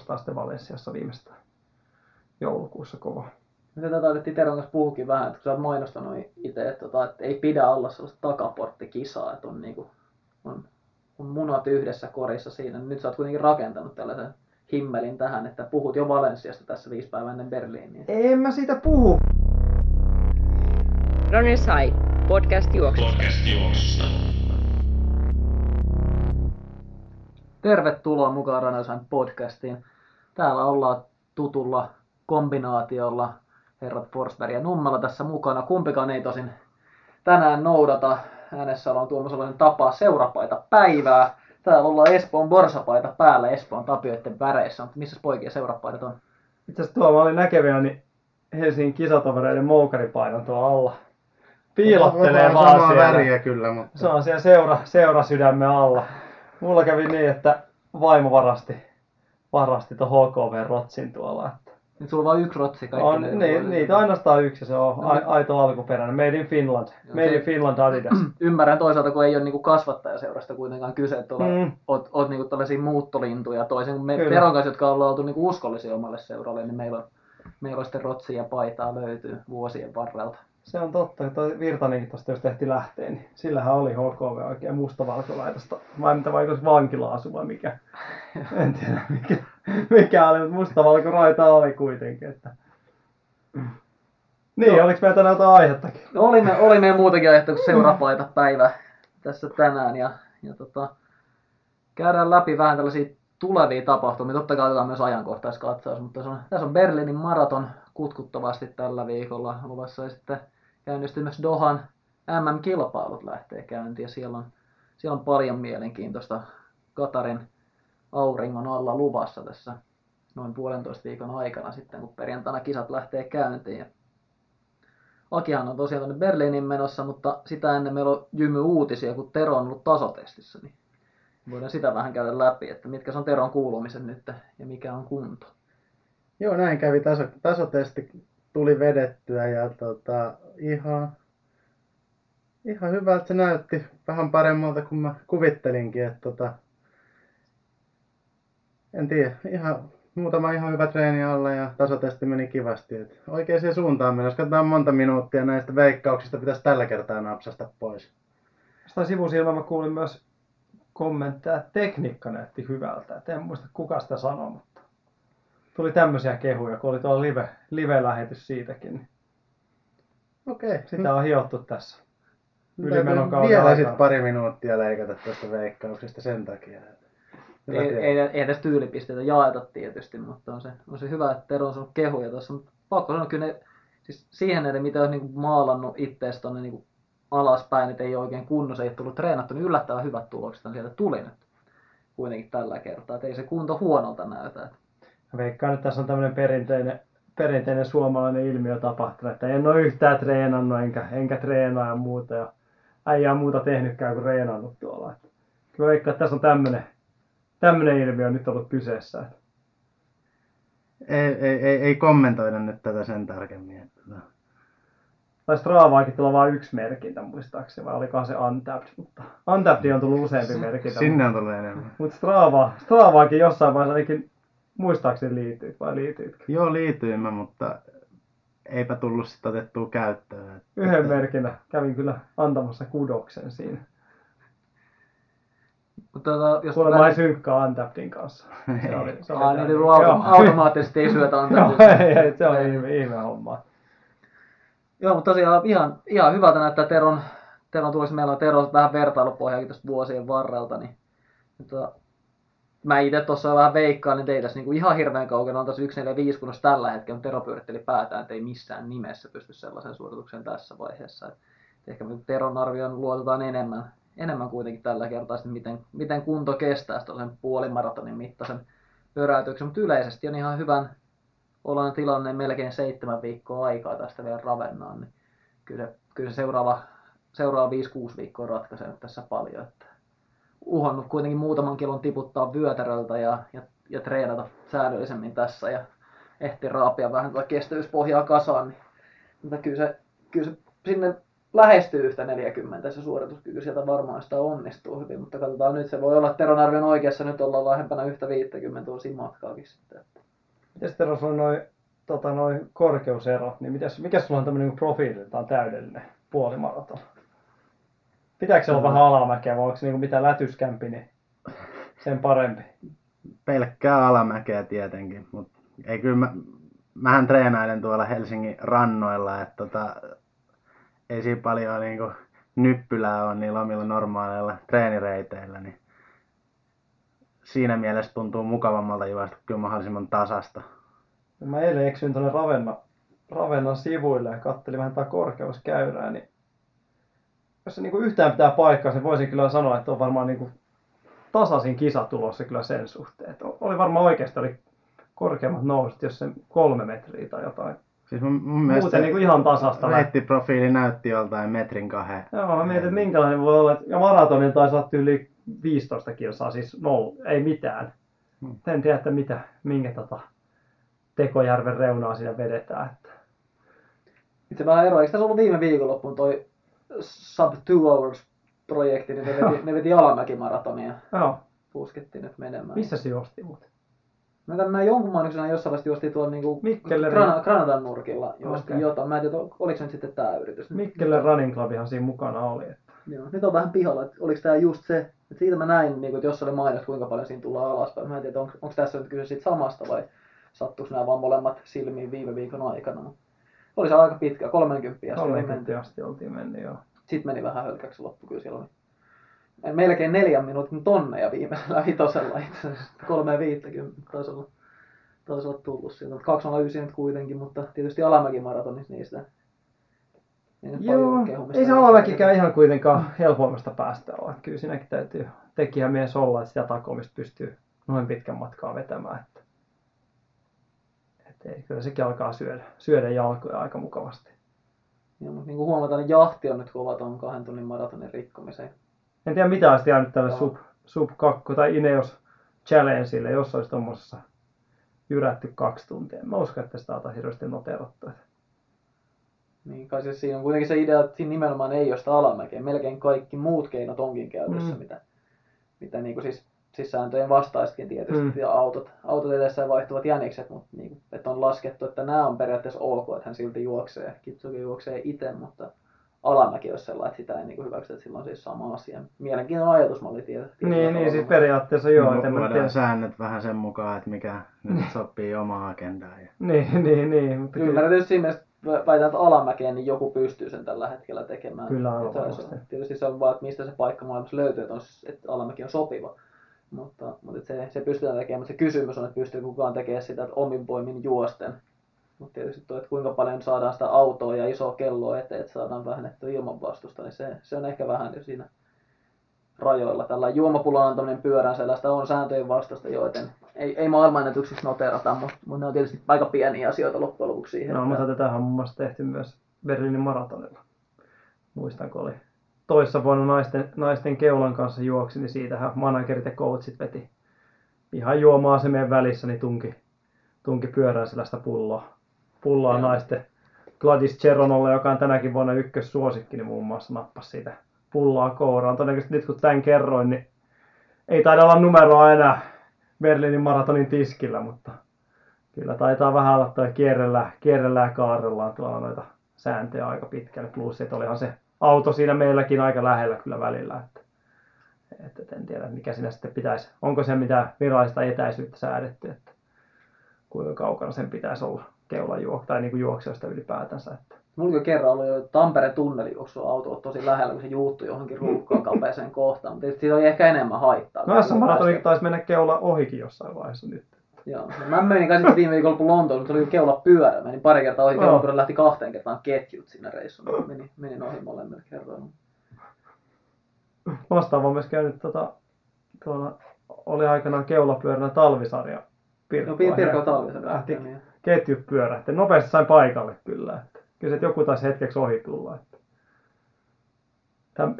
juostaan sitten Valensiassa viimeistään joulukuussa kova. Me tätä taidettiin Teron kanssa puhukin vähän, että kun sä oot mainostanut itse, että, tota, että ei pidä olla sellaista takaporttikisaa, että on, niinku, on, on munat yhdessä korissa siinä. Nyt sä oot kuitenkin rakentanut tällaisen himmelin tähän, että puhut jo Valensiasta tässä viisi päivää ennen Berliiniä. En mä siitä puhu. Runners High, podcast juoksusta. Podcast juoksusta. Tervetuloa mukaan High podcastiin. Täällä ollaan tutulla kombinaatiolla herrat Forsberg ja Nummela tässä mukana. Kumpikaan ei tosin tänään noudata äänessä on Tuomas tapaa seurapaita päivää. Täällä ollaan Espoon borsapaita päällä Espoon tapioiden väreissä, mutta missä poikien seurapaidat on? Itse asiassa tuolla mä olin näkevinä niin Helsingin kisatovereiden moukaripainon tuolla alla. Piilottelee vaan samaa siellä. väriä kyllä, mutta... Se on siellä seura, seurasydämen alla. Mulla kävi niin, että vaimo varasti, varasti tuon HKV Rotsin tuolla. Että Nyt sulla on vain yksi rotsi kaikki. on, ne- niin, niitä ainoastaan yksi se on a, aito alkuperäinen. Made in Finland. Made in se- Finland Adidas. Ymmärrän toisaalta, kun ei ole niinku kasvattajaseurasta kuitenkaan kyse, että mm. Oot, oot niinku tällaisia muuttolintuja. Toisin kuin me Kyllä. Teron kanssa, jotka ollaan oltu niinku uskollisia omalle seuralle, niin meillä on, meillä on sitten rotsia ja paitaa löytyy vuosien varrelta. Se on totta, että toi Virtanenkin tosta jos tehti lähtee, niin sillähän oli HKV oikein mustavalkolaitasta. Vai mitä vai oliko se vankila-asu vai mikä? En tiedä mikä, mikä oli, mutta mustavalkoraita oli kuitenkin. Että... Niin, Joo. oliko meillä tänään jotain aihettakin? No oli, me, oli meidän muutakin ajattelu kuin seurapaita päivä tässä tänään ja, ja tota, käydään läpi vähän tällaisia tulevia tapahtumia. Totta kai otetaan myös ajankohtaiskatsaus, mutta tässä on, tässä on Berliinin maraton kutkuttavasti tällä viikolla luvassa ja sitten käynnistyy myös Dohan MM-kilpailut lähtee käyntiin ja siellä on, siellä on paljon mielenkiintoista Katarin auringon alla luvassa tässä noin puolentoista viikon aikana sitten, kun perjantaina kisat lähtee käyntiin. Ja Akihan on tosiaan tuonne Berliinin menossa, mutta sitä ennen meillä on jymy uutisia, kun Tero on ollut tasotestissä, niin voidaan sitä vähän käydä läpi, että mitkä on Teron kuulumiset nyt ja mikä on kunto. Joo, näin kävi. Taso, tasotesti tuli vedettyä ja tota, ihan, ihan hyvältä se näytti. Vähän paremmalta kuin mä kuvittelinkin. Että, tota, en tiedä, ihan, muutama ihan hyvä treeni alla ja tasotesti meni kivasti. Et oikeaan suuntaan mennessä. Katsotaan monta minuuttia näistä veikkauksista pitäisi tällä kertaa napsasta pois. Jostain sivusilmä mä kuulin myös kommentteja, että tekniikka näytti hyvältä. Et en muista kuka sitä sanoi, tuli tämmöisiä kehuja, kun oli tuo live, live-lähetys siitäkin. Niin Okei. sitä on hiottu tässä. Täytyy ylimenon kauden Vielä sitten pari minuuttia leikata tuosta veikkauksesta sen takia. Hyvä Ei, ei, ei edes tyylipisteitä jaeta tietysti, mutta on se, on se hyvä, että Tero on saanut kehuja tuossa. Mutta pakko sanoa, kyllä ne, siis siihen nähden, mitä olisi niin maalannut itseäsi tuonne niin alaspäin, että ei ole oikein kunnossa, ei ole tullut treenattu, niin yllättävän hyvät tulokset on sieltä tuli nyt kuitenkin tällä kertaa. Että ei se kunto huonolta näytä. Että veikkaan, että tässä on tämmöinen perinteinen, perinteinen suomalainen ilmiö tapahtunut, että en ole yhtään treenannut enkä, enkä treenaa ja muuta. Ja äijä on muuta tehnytkään kuin treenannut tuolla. Että Kyllä veikkaan, että tässä on tämmöinen, tämmöinen ilmiö nyt ollut kyseessä. Ei, ei, ei, ei kommentoida nyt tätä sen tarkemmin. Että, tota. Tai Stravaakin tulla vain yksi merkintä muistaakseni, vai olikohan se Untapped, mutta Untapped on tullut useampi merkintä. Sinne on tullut enemmän. Mutta Strava, Stravaakin jossain vaiheessa ainakin muistaakseni liittyy, vai liityitkö? Joo, liityin mä, mutta eipä tullut sitä otettua käyttöön. Että- Yhden merkinnä kävin kyllä antamassa kudoksen siinä. mutta tota, jos Kuulemma ei synkkaa Untappedin kanssa. Se oli, se oli Ai, niin, niin automaattisesti ei syötä ei, se on ihme, ihme homma. Joo, mutta tosiaan ihan, ihan hyvältä näyttää Teron, Teron tulisi. Meillä on Teron vähän vertailupohjaakin tästä vuosien varrelta. Niin, tota, mä itse tuossa vähän veikkaan, niin ei tässä niinku ihan hirveän kaukana on tässä 145 kunnossa tällä hetkellä, mutta Tero pyöritteli päätään, että ei missään nimessä pysty sellaisen suoritukseen tässä vaiheessa. Et ehkä me Teron arvioon luotetaan enemmän, enemmän kuitenkin tällä kertaa, sitten miten, miten kunto kestää tuollaisen puolimaratonin mittaisen pyöräytyksen, mutta yleisesti on ihan hyvän ollaan tilanne melkein seitsemän viikkoa aikaa tästä vielä ravennaan, niin kyllä, kyllä se seuraava, seuraava 5-6 viikkoa ratkaisee tässä paljon. Että uhannut kuitenkin muutaman kilon tiputtaa vyötäröltä ja, ja, ja treenata säännöllisemmin tässä ja ehti raapia vähän tuota kestävyyspohjaa kasaan, niin mutta kyllä se, kyllä se sinne lähestyy yhtä 40 se suorituskyky, sieltä varmaan sitä onnistuu hyvin, mutta katsotaan nyt, se voi olla, että Teron arvio on oikeassa, nyt ollaan lähempänä yhtä 50 on matkaakin sitten. Miten Tero sulla on noin tota, noi korkeuserot, niin mitäs, mikä sulla on tämmöinen niin profiililtaan täydellinen puolimaraton? Pitääkö se olla vähän alamäkeä vai onko se niin mitä lätyskämpi, niin sen parempi? pelkkää alamäkeä tietenkin, mutta ei kyllä mä, mähän treenailen tuolla Helsingin rannoilla, että tota, ei siinä paljon niinku nyppylää on niillä omilla normaaleilla treenireiteillä, niin siinä mielessä tuntuu mukavammalta juosta kyllä mahdollisimman tasasta. Mä eilen eksyin tuonne Ravenna, Ravennan sivuille ja kattelin vähän tätä korkeuskäyrää, niin jos se niin yhtään pitää paikkaa, niin voisin kyllä sanoa, että on varmaan niin tasaisin kisa tulossa kyllä sen suhteen. Että oli varmaan oikeasti oli korkeammat nousut, jos se kolme metriä tai jotain. Siis mun, mun mielestä Muuten niin kuin ihan tasasta. reittiprofiili näytti joltain metrin kahden. Joo, mä mietin, että minkälainen voi olla. Ja maratonin taisi olla yli 15 kilsaa, siis noll, ei mitään. Hmm. En tiedä, että mitä, minkä tota Tekojärven reunaa siinä vedetään. Että. Itse vähän ero, eikö tässä ollut viime viikonloppuun toi Sub 2 Hours projekti, niin ne veti, ne veti Alamäki-maratonia, Joo, puskettiin nyt menemään. missä se juosti muuten? Mä katsoin näin jonkun mainoksen jossain vaiheessa juosti tuolla niinku Gran- Granadan nurkilla juosti Okei. jotain. Mä en tiedä, oliko se nyt sitten tää yritys. Mikkelle Running Clubihan siinä mukana oli. Että. Joo. Nyt on vähän pihalla, että oliko tää just se, että siitä mä näin, niin että jos oli mainos, kuinka paljon siinä tullaan alaspäin. Mä en tiedä, onko, onko tässä nyt kyse siitä samasta vai sattuiko nämä vaan molemmat silmiin viime viikon aikana. Oli se aika pitkä, 30 asti oli menty. 30 asti oltiin mennyt joo. Sitten meni vähän hölkäksi loppu, kyllä siellä oli melkein neljän minuutin tonneja viimeisellä vitosella itse asiassa. 350 taisi olla, taisi olla tullut sieltä. 209 nyt kuitenkin, mutta tietysti alamäkimaratonissa niistä. Joo, ei se alamäkikään ihan kuitenkaan helpoimmasta päästä olla. Kyllä siinäkin täytyy tekijä mies olla, että sitä takomista pystyy noin pitkän matkaa vetämään. Ei, kyllä sekin alkaa syödä, syödä jalkoja aika mukavasti. Joo, mutta niin kuin huomataan, niin jahti on nyt kova tuon kahden tunnin maratonin rikkomiseen. En tiedä mitä olisi jäänyt tälle sub, sub 2 tai Ineos Challengeille, jos olisi tuommoisessa jyrätty kaksi tuntia. Mä uskon, että sitä on hirveästi noterattu. että- Niin kai se siinä on kuitenkin se idea, että siinä nimenomaan ei ole sitä alamäkeä. Melkein kaikki muut keinot onkin käytössä, Mm. mitä, mitä niin kuin siis, siis sääntöjen vastaisetkin tietysti. Mm. Ja autot, autot edessä vaihtuvat jänikset, mutta niin että on laskettu, että nämä on periaatteessa ok, että hän silti juoksee. Kitsuki juoksee itse, mutta alamäki olisi sellainen, että sitä ei niin kuin hyväksytä, että silloin siis sama asia. Mielenkiintoinen ajatusmalli tietysti. Niin, niin siis periaatteessa joo. että en mä tiedä. Luodaan säännöt vähän sen mukaan, että mikä nyt sopii omaan agendaan. Ja... Niin, niin, niin. Mutta kyllä, tietysti siinä mielessä, väitän, että alamäkeen niin joku pystyy sen tällä hetkellä tekemään. Kyllä, on- varmasti. Tietysti se on vaan, että mistä se paikka maailmassa löytyy, että, on, että alamäki on sopiva. Mutta, mutta se, se pystytään tekemään, mutta se kysymys on, että pystyy kukaan tekemään sitä että omin voimin juosten. Mutta tietysti tuo, että kuinka paljon saadaan sitä autoa ja isoa kelloa eteen, että saadaan vähennettyä ilmanvastusta, niin se, se on ehkä vähän jo siinä rajoilla. Tällä juomapullon antaminen pyörään sellaista on sääntöjen vastasta, joten ei, ei maailmanennätyksiksi noterata, mutta, mutta ne on tietysti aika pieniä asioita loppujen lopuksi siihen. No, mutta tätä on muun muassa tehty myös Berliinin maratonilla. Muistan, kun oli toissa vuonna naisten, naisten keulan kanssa juoksi, niin siitähän managerit ja coachit veti ihan juoma-asemien välissä, niin tunki, tunki pyörään sellaista pulloa, pulloa Joo. naisten Gladys Cheronolle, joka on tänäkin vuonna ykkössuosikki, niin muun muassa nappasi siitä pulloa kouraan. Todennäköisesti nyt kun tämän kerroin, niin ei taida olla numeroa enää Berliinin maratonin tiskillä, mutta Kyllä taitaa vähän olla toi kierrellä, kierrellä ja kaarellaan tuolla noita sääntöjä aika pitkälle. Plus, että olihan se auto siinä meilläkin aika lähellä kyllä välillä. Että, että et en tiedä, mikä siinä sitten pitäisi. Onko se mitään virallista etäisyyttä säädetty, että kuinka kaukana sen pitäisi olla keulan juok tai niin juoksijoista ylipäätänsä. Että. Mulla kerran ollut jo Tampereen tunneli, kun se auto oli tosi lähellä, kun se juuttui johonkin ruuhkaan kapeeseen kohtaan. Mutta siitä oli ehkä enemmän haittaa. No S maratoni taisi mennä keula ohikin jossain vaiheessa nyt. Joo. No, mä menin sitten viime viikolla Lontoon, oli keula pyörä. Menin pari kertaa ohi keula pyörä, lähti kahteen kertaan ketjut siinä reissulla. Menin, menin ohi molemmilla kerroilla. Vastaava myös käynyt tota, tuolla, oli aikanaan keulapyöränä talvisarja. No Pirkko Talvi se lähti. Niin. ketjut pyörähti. Nopeasti sain paikalle kyllä. Kyllä se että joku taisi hetkeksi ohi tulla. Että.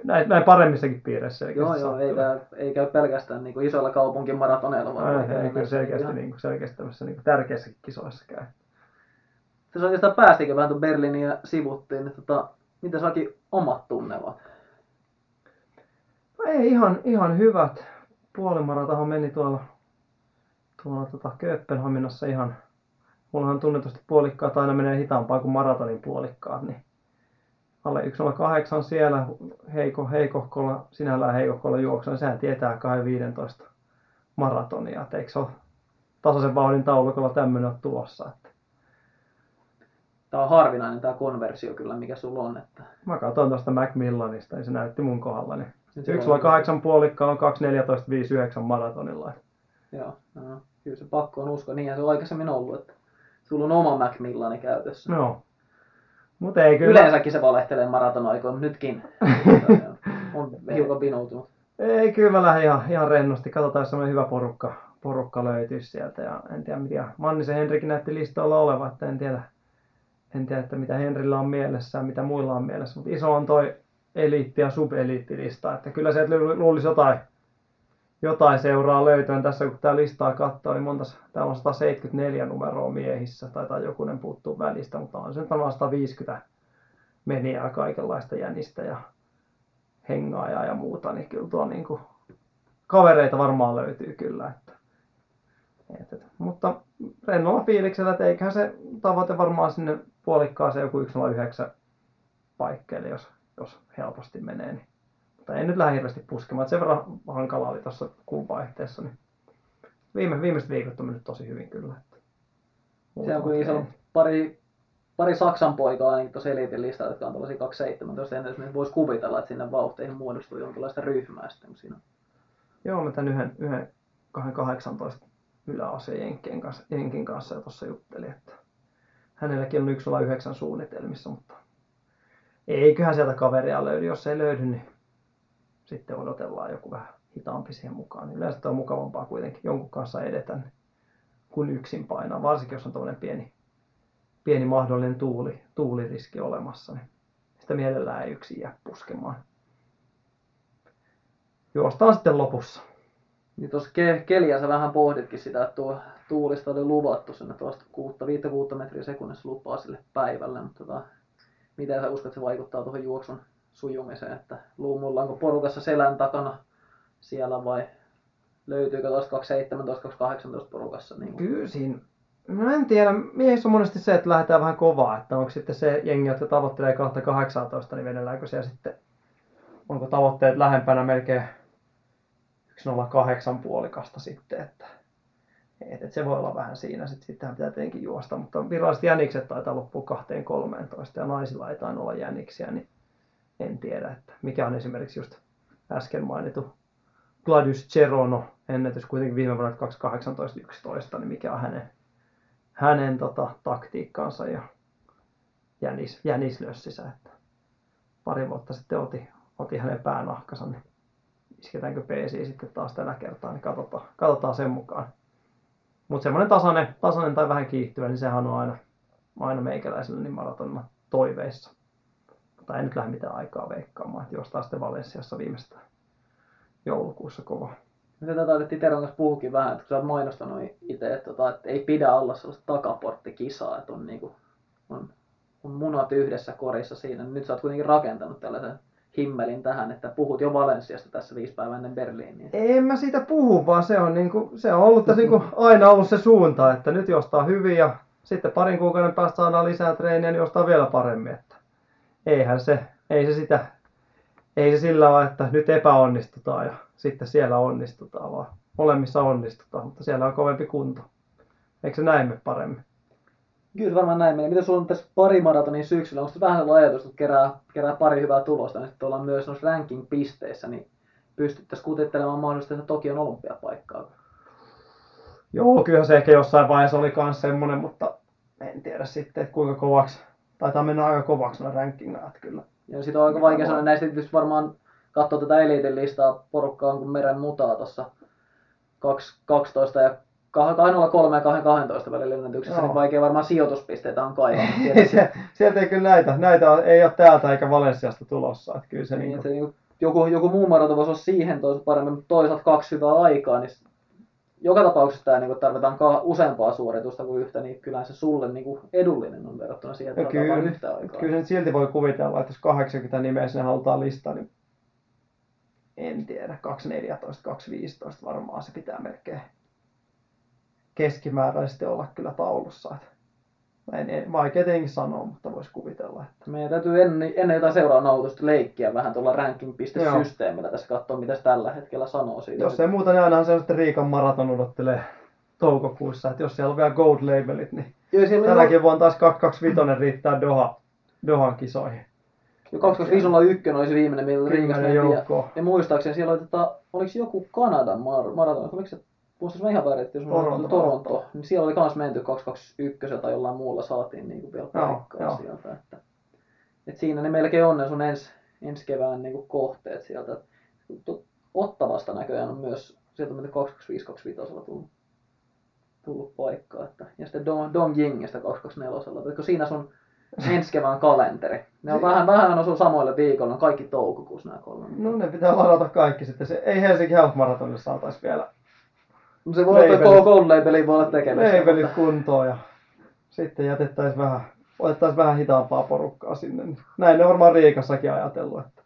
Näin, näin paremmissakin piireissä Joo, joo, ei, tää, ei käy pelkästään niin isoilla kaupunkin maratoneilla, vaan käydä ei, kyllä selkeästi, ihan- niin kuin, selkeästi tämmöisissä niin kuin tärkeissä kisoissa käy. Tässä oikeastaan päästiinkin vähän tuon Berliiniin ja sivuttiin. Niin tota, Miten saakin omat tunnevat? No ei ihan, ihan hyvät. Puolimaratahan meni tuolla, tuolla tota Kööpenhaminassa ihan, mullahan tunnetusti puolikkaat aina menee hitaampaa kuin maratonin puolikkaat, niin alle 1.08 siellä heiko, heikohkolla, sinällään heikohkolla juoksu, niin sehän tietää 2.15 maratonia, että eikö se ole tasaisen vauhdin taulukolla tämmöinen ole tulossa. Että Tämä on harvinainen tämä konversio kyllä, mikä sulla on. Että mä katsoin tuosta Macmillanista, niin se näytti mun kohdalla, niin se 1.08 puolikka on 2.14.59 maratonilla. Joo, no, kyllä se pakko on uskoa. Niinhän se on aikaisemmin ollut, että sulla on oma Macmillani käytössä. No. Mutta ei kyllä. Yleensäkin se valehtelee maratonaikoina, mutta nytkin on hiukan vinoutunut. Ei, kyllä mä lähden ihan, ihan rennosti. Katsotaan, jos semmoinen hyvä porukka, porukka löytyisi sieltä. Ja en tiedä, mitä Mannisen Henrikin näytti listoilla oleva, että en tiedä, en tiedä, että mitä Henrillä on mielessä ja mitä muilla on mielessä. Mutta iso on toi eliitti- ja subeliittilista. Että kyllä sieltä lu- luulisi jotain, jotain seuraa löytyä. Tässä kun tämä listaa katsoo, niin monta, täällä on 174 numeroa miehissä. Taitaa jokunen puuttuu välistä, mutta on se nyt varmaan 150 menijää kaikenlaista jänistä ja hengaajaa ja muuta, niin kyllä tuo niin kuin, kavereita varmaan löytyy kyllä. Että, et, et, mutta rennolla fiiliksellä, että eiköhän se tavoite varmaan sinne puolikkaaseen joku 109 paikkeille, jos, jos helposti menee. Niin. Mutta ei nyt lähde hirveästi puskemaan, että sen verran hankala oli tuossa kuun vaihteessa. Niin viime, viimeiset viikot on mennyt tosi hyvin kyllä. Että Se on kuin iso pari, pari Saksan poikaa ainakin tuossa eliitin listalla, jotka on tällaisia 217. En esimerkiksi voisi kuvitella, että sinne vauhteihin muodostuu jonkinlaista ryhmää sitten, kun siinä on. Joo, mä tämän yhden, yhden 218 yläaseen Jenkin kanssa, Jenkin kanssa jo tuossa juttelin, että hänelläkin on yksi olla yhdeksän suunnitelmissa, mutta eiköhän sieltä kaveria löydy. Jos ei löydy, niin sitten odotellaan joku vähän hitaampi siihen mukaan. Niin Yleensä on mukavampaa kuitenkin jonkun kanssa edetä kuin yksin painaa, varsinkin jos on tämmöinen pieni, pieni mahdollinen tuuli, tuuliriski olemassa, niin sitä mielellään ei yksin jää puskemaan. Juostaan sitten lopussa. Niin tuossa ke- keliä sä vähän pohditkin sitä, että tuo tuulista oli luvattu sinne tuosta 6-5 metriä sekunnissa lupaa sille päivälle, mutta tota, miten sä uskot, että se vaikuttaa tuohon juoksun sujumiseen, että luumullaanko porukassa selän takana siellä vai löytyykö tuosta 217, 218 porukassa? Niin Kyllä siinä, no en tiedä, miehissä on monesti se, että lähdetään vähän kovaa, että onko sitten se jengi, jotka tavoittelee 218, niin vedelläänkö siellä sitten, onko tavoitteet lähempänä melkein 108 puolikasta sitten, että et, et se voi olla vähän siinä, sitten sittenhän pitää tietenkin juosta, mutta viralliset jänikset taitaa loppua 2.13 ja naisilla ei tainnut olla jäniksiä, niin en tiedä, että mikä on esimerkiksi just äsken mainittu Gladius Cherono ennätys kuitenkin viime vuonna 2.18.11, niin mikä on hänen, hänen tota, taktiikkaansa ja jänis, jänislössissä, että pari vuotta sitten oti, oti hänen päänahkansa, niin isketäänkö PC sitten taas tällä kertaa, niin katsotaan, katsotaan sen mukaan. Mutta semmoinen tasainen, tasainen tai vähän kiihtyvä, niin sehän on aina, aina meikäläisellä niin maratonina toiveissa. Mutta ei nyt lähde mitään aikaa veikkaamaan, että jostain sitten Valensiassa viimeistään joulukuussa kova. Tätä taidettiin Teron kanssa puhukin vähän, että kun sä oot mainostanut itse, että, tota, että ei pidä olla sellaista takaporttikisaa, että on, niinku, on, on munat yhdessä korissa siinä. Nyt sä oot kuitenkin rakentanut tällaisen himmelin tähän, että puhut jo Valensiasta tässä viisi päivää ennen Berliiniä. En mä siitä puhu, vaan se on, niinku, se on ollut tässä niinku aina ollut se suunta, että nyt jostaa hyvin ja sitten parin kuukauden päästä saadaan lisää treeniä, niin jostaa vielä paremmin. Eihän se, ei se sitä, ei se sillä ole, että nyt epäonnistutaan ja sitten siellä onnistutaan, vaan molemmissa onnistutaan, mutta siellä on kovempi kunto. Eikö se näin mene paremmin? Kyllä varmaan näin menee. Mitä sulla on tässä pari maratonin syksyllä? Onko vähän sellainen ajatus, että kerää, kerää pari hyvää tulosta, niin sitten ollaan myös noissa ranking-pisteissä, niin pystyttäisiin kutittelemaan mahdollisesti sitä Tokion olympiapaikkaa? Joo, kyllä se ehkä jossain vaiheessa oli myös semmoinen, mutta en tiedä sitten, että kuinka kovaksi, taitaa mennä aika kovaksi nämä rankingat kyllä. Ja sitten on aika vaikea sanoa, näistä tietysti varmaan katsoa tätä eliitin listaa, porukkaa on kuin meren mutaa tuossa 12 ja 203 ja 212 välillä ennätyksessä, Joo. niin vaikea varmaan sijoituspisteitä on kaivaa. Se- Sieltä ei kyllä näitä, näitä ei ole täältä eikä Valensiasta tulossa. Että kyllä se niin, niin että se, joku, joku muu maraton voisi olla siihen toisaalta paremmin, mutta toisaalta kaksi hyvää aikaa, niin joka tapauksessa tämä niin tarvitaan ka- useampaa suoritusta kuin yhtä, niin kyllähän se sulle niin kuin edullinen on verrattuna siihen, että otetaan vain kyllä, yhtä aikaa. kyllä sen silti voi kuvitella, että jos 80 nimeä sinne halutaan listaa, niin en tiedä, 214, 215 varmaan se pitää melkein keskimääräisesti olla kyllä taulussa. Että en, en, vaikea tietenkin sanoa, mutta voisi kuvitella. Että. Meidän täytyy ennen, ennen jotain seuraavaa nautusta leikkiä vähän tuolla ranking.systeemillä tässä katsoa, mitä se tällä hetkellä sanoo siitä. Jos ei muuta, niin ainahan se on sitten Riikan maraton odottelee toukokuussa. Että jos siellä on vielä gold labelit, niin Joo, tänäkin vuonna taas 225 riittää Doha, Dohan kisoihin. jo 225 oli se viimeinen, millä Riikassa Kymmenen mentiin. Ja, ja muistaakseni siellä oli, tota, oliko joku Kanadan mar- maraton, oliko se Muistas mä ihan väärin, että jos mä Toronto. Toronto, Toronto, niin siellä oli kans menty 221 tai jollain muulla saatiin niin kuin vielä Joo, paikkaa joo. sieltä. Että, et siinä ne melkein on ne sun ens, ensi kevään niin kuin kohteet sieltä. Ottavasta näköjään on myös, sieltä on menty 225-225 tullut, tullut paikkaa. Että, ja sitten Don, Don Jingistä 224. Oliko siinä sun ensi kevään kalenteri? Ne on vähän, vähän osuu samoille viikoilla, on kaikki toukokuussa nämä kolme. No ne pitää ladata kaikki sitten. Se, ei Helsinki Health Marathonissa saataisi vielä No se voi olla, koko Labelin voi olla tekemässä. leivelit kuntoon ja sitten jätettäisiin vähän, otettaisiin vähän hitaampaa porukkaa sinne. Näin ne varmaan Riikassakin ajatellut, että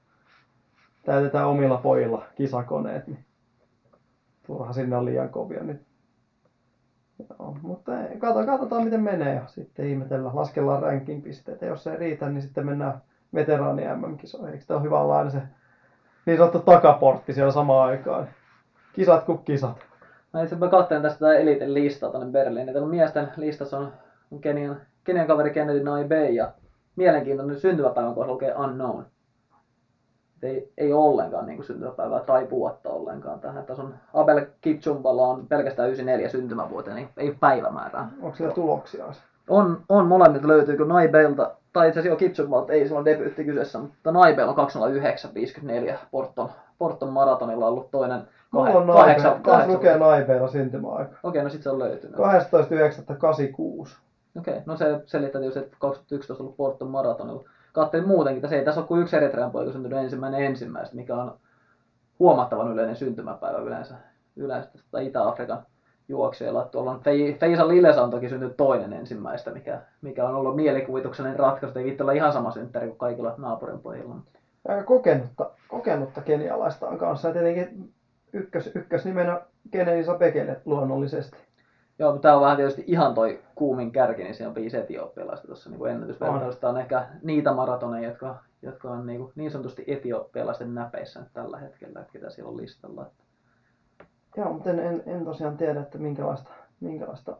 täytetään omilla pojilla kisakoneet, niin turha sinne on liian kovia nyt. Joo, mutta ei, katsotaan, katsotaan miten menee ja sitten ihmetellään, laskellaan ranking pisteitä. Jos se ei riitä, niin sitten mennään veteraani MM-kisoihin. Eikö tämä ole hyvä olla aina se niin sanottu takaportti siellä samaan aikaan? Kisat kuin kisat. Mä itse mä katsoin tästä Eliten listaa tonne Berliiniin. Täällä miesten listassa on, Kenian, Kenian kaveri Kennedy Naibe ja mielenkiintoinen syntymäpäivän kohdalla lukee unknown. Et ei, ei ollenkaan niin syntymäpäivää tai vuotta ollenkaan tähän. Tässä on Abel Kitchumballa on pelkästään 94 syntymävuoteen, niin ei päivämäärää. Onko siellä tuloksia? On, on molemmilta löytyykö Naibelta, tai itse asiassa jo Kitsummalta ei sillä on debyytti kyseessä, mutta Naibel on 209.54 Porton, Porton maratonilla ollut toinen Mulla on. Tässä kahdeksan. lukee Naibeella syntymäaika. Okei, no sit se on löytynyt. 12.9.86. Okei, no se selittää tietysti, että 2011 on ollut Porton maratonilla. Katselin muutenkin, tässä ei tässä ole kuin yksi Eritrean poika syntynyt ensimmäinen ensimmäistä, mikä on huomattavan yleinen syntymäpäivä yleensä, yleensä tästä Itä-Afrikan juoksijoilla. Tuolla on Fei- Feisa Liles on toki syntynyt toinen ensimmäistä, mikä, mikä on ollut mielikuvituksellinen ratkaisu. Ei olla ihan sama synttäri kuin kaikilla naapurin pojilla. Aika kokenutta, kokenutta kenialaista on kanssa. Ja tietenkin ykkös, ykkösnimenä Kenenisa Bekele luonnollisesti. Joo, mutta tämä on vähän tietysti ihan toi kuumin kärki, niin siinä on viisi etiopialaista tuossa niin ennätysvertailusta. on ehkä niitä maratoneja, jotka, jotka on niin, kuin, niin sanotusti etiopialaisten näpeissä nyt tällä hetkellä, että ketä siellä on listalla. Joo, mutta en, en, en tosiaan tiedä, että minkälaista, minkälaista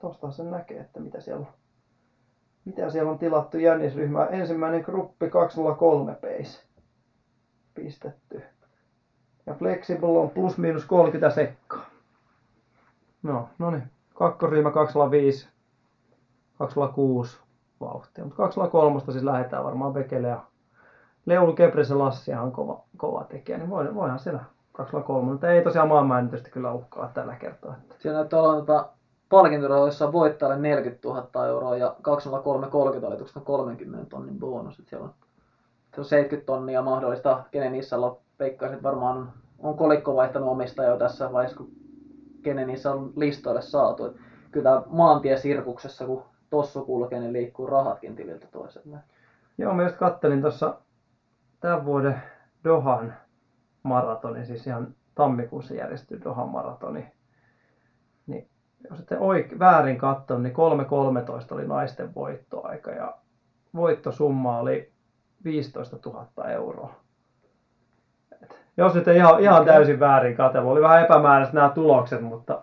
tuosta sen näkee, että mitä siellä on. Mitä siellä on tilattu jännisryhmää. Ensimmäinen gruppi 203 pace pistetty. Ja Flexible on plus miinus 30 sekkaa. No, no niin. Kakkosryhmä 205, 206 vauhtia. Mutta 203 siis lähdetään varmaan Bekele ja Leulu Kebrese Lassi on kova, kova tekijä, niin voi, voihan siellä 203, mutta ei tosiaan maailmanennätystä kyllä uhkaa tällä kertaa. Että Siellä näyttää olevan tota, palkintorahoissa voittajalle 40 000 euroa ja 20330 oli tuosta 30 tonnin bonus. että siellä on, se on 70 tonnia mahdollista, kenen niissä on veikkaisin, että varmaan on, on kolikko vaihtanut omistajaa jo tässä vaiheessa, kun kenen niissä on listoille saatu. Et kyllä maantiesirkuksessa, kun tossu kulkee, niin liikkuu rahatkin tililtä toiselle. Joo, mä just kattelin tuossa tämän vuoden Dohan maratoni, siis ihan tammikuussa järjestyi Dohan maratoni. Niin jos sitten oik- väärin katsonut, niin 3.13 oli naisten voittoaika ja voittosumma oli 15 000 euroa. Et jos nyt ei ihan, ihan täysin väärin katsellut, oli vähän epämääräiset nämä tulokset, mutta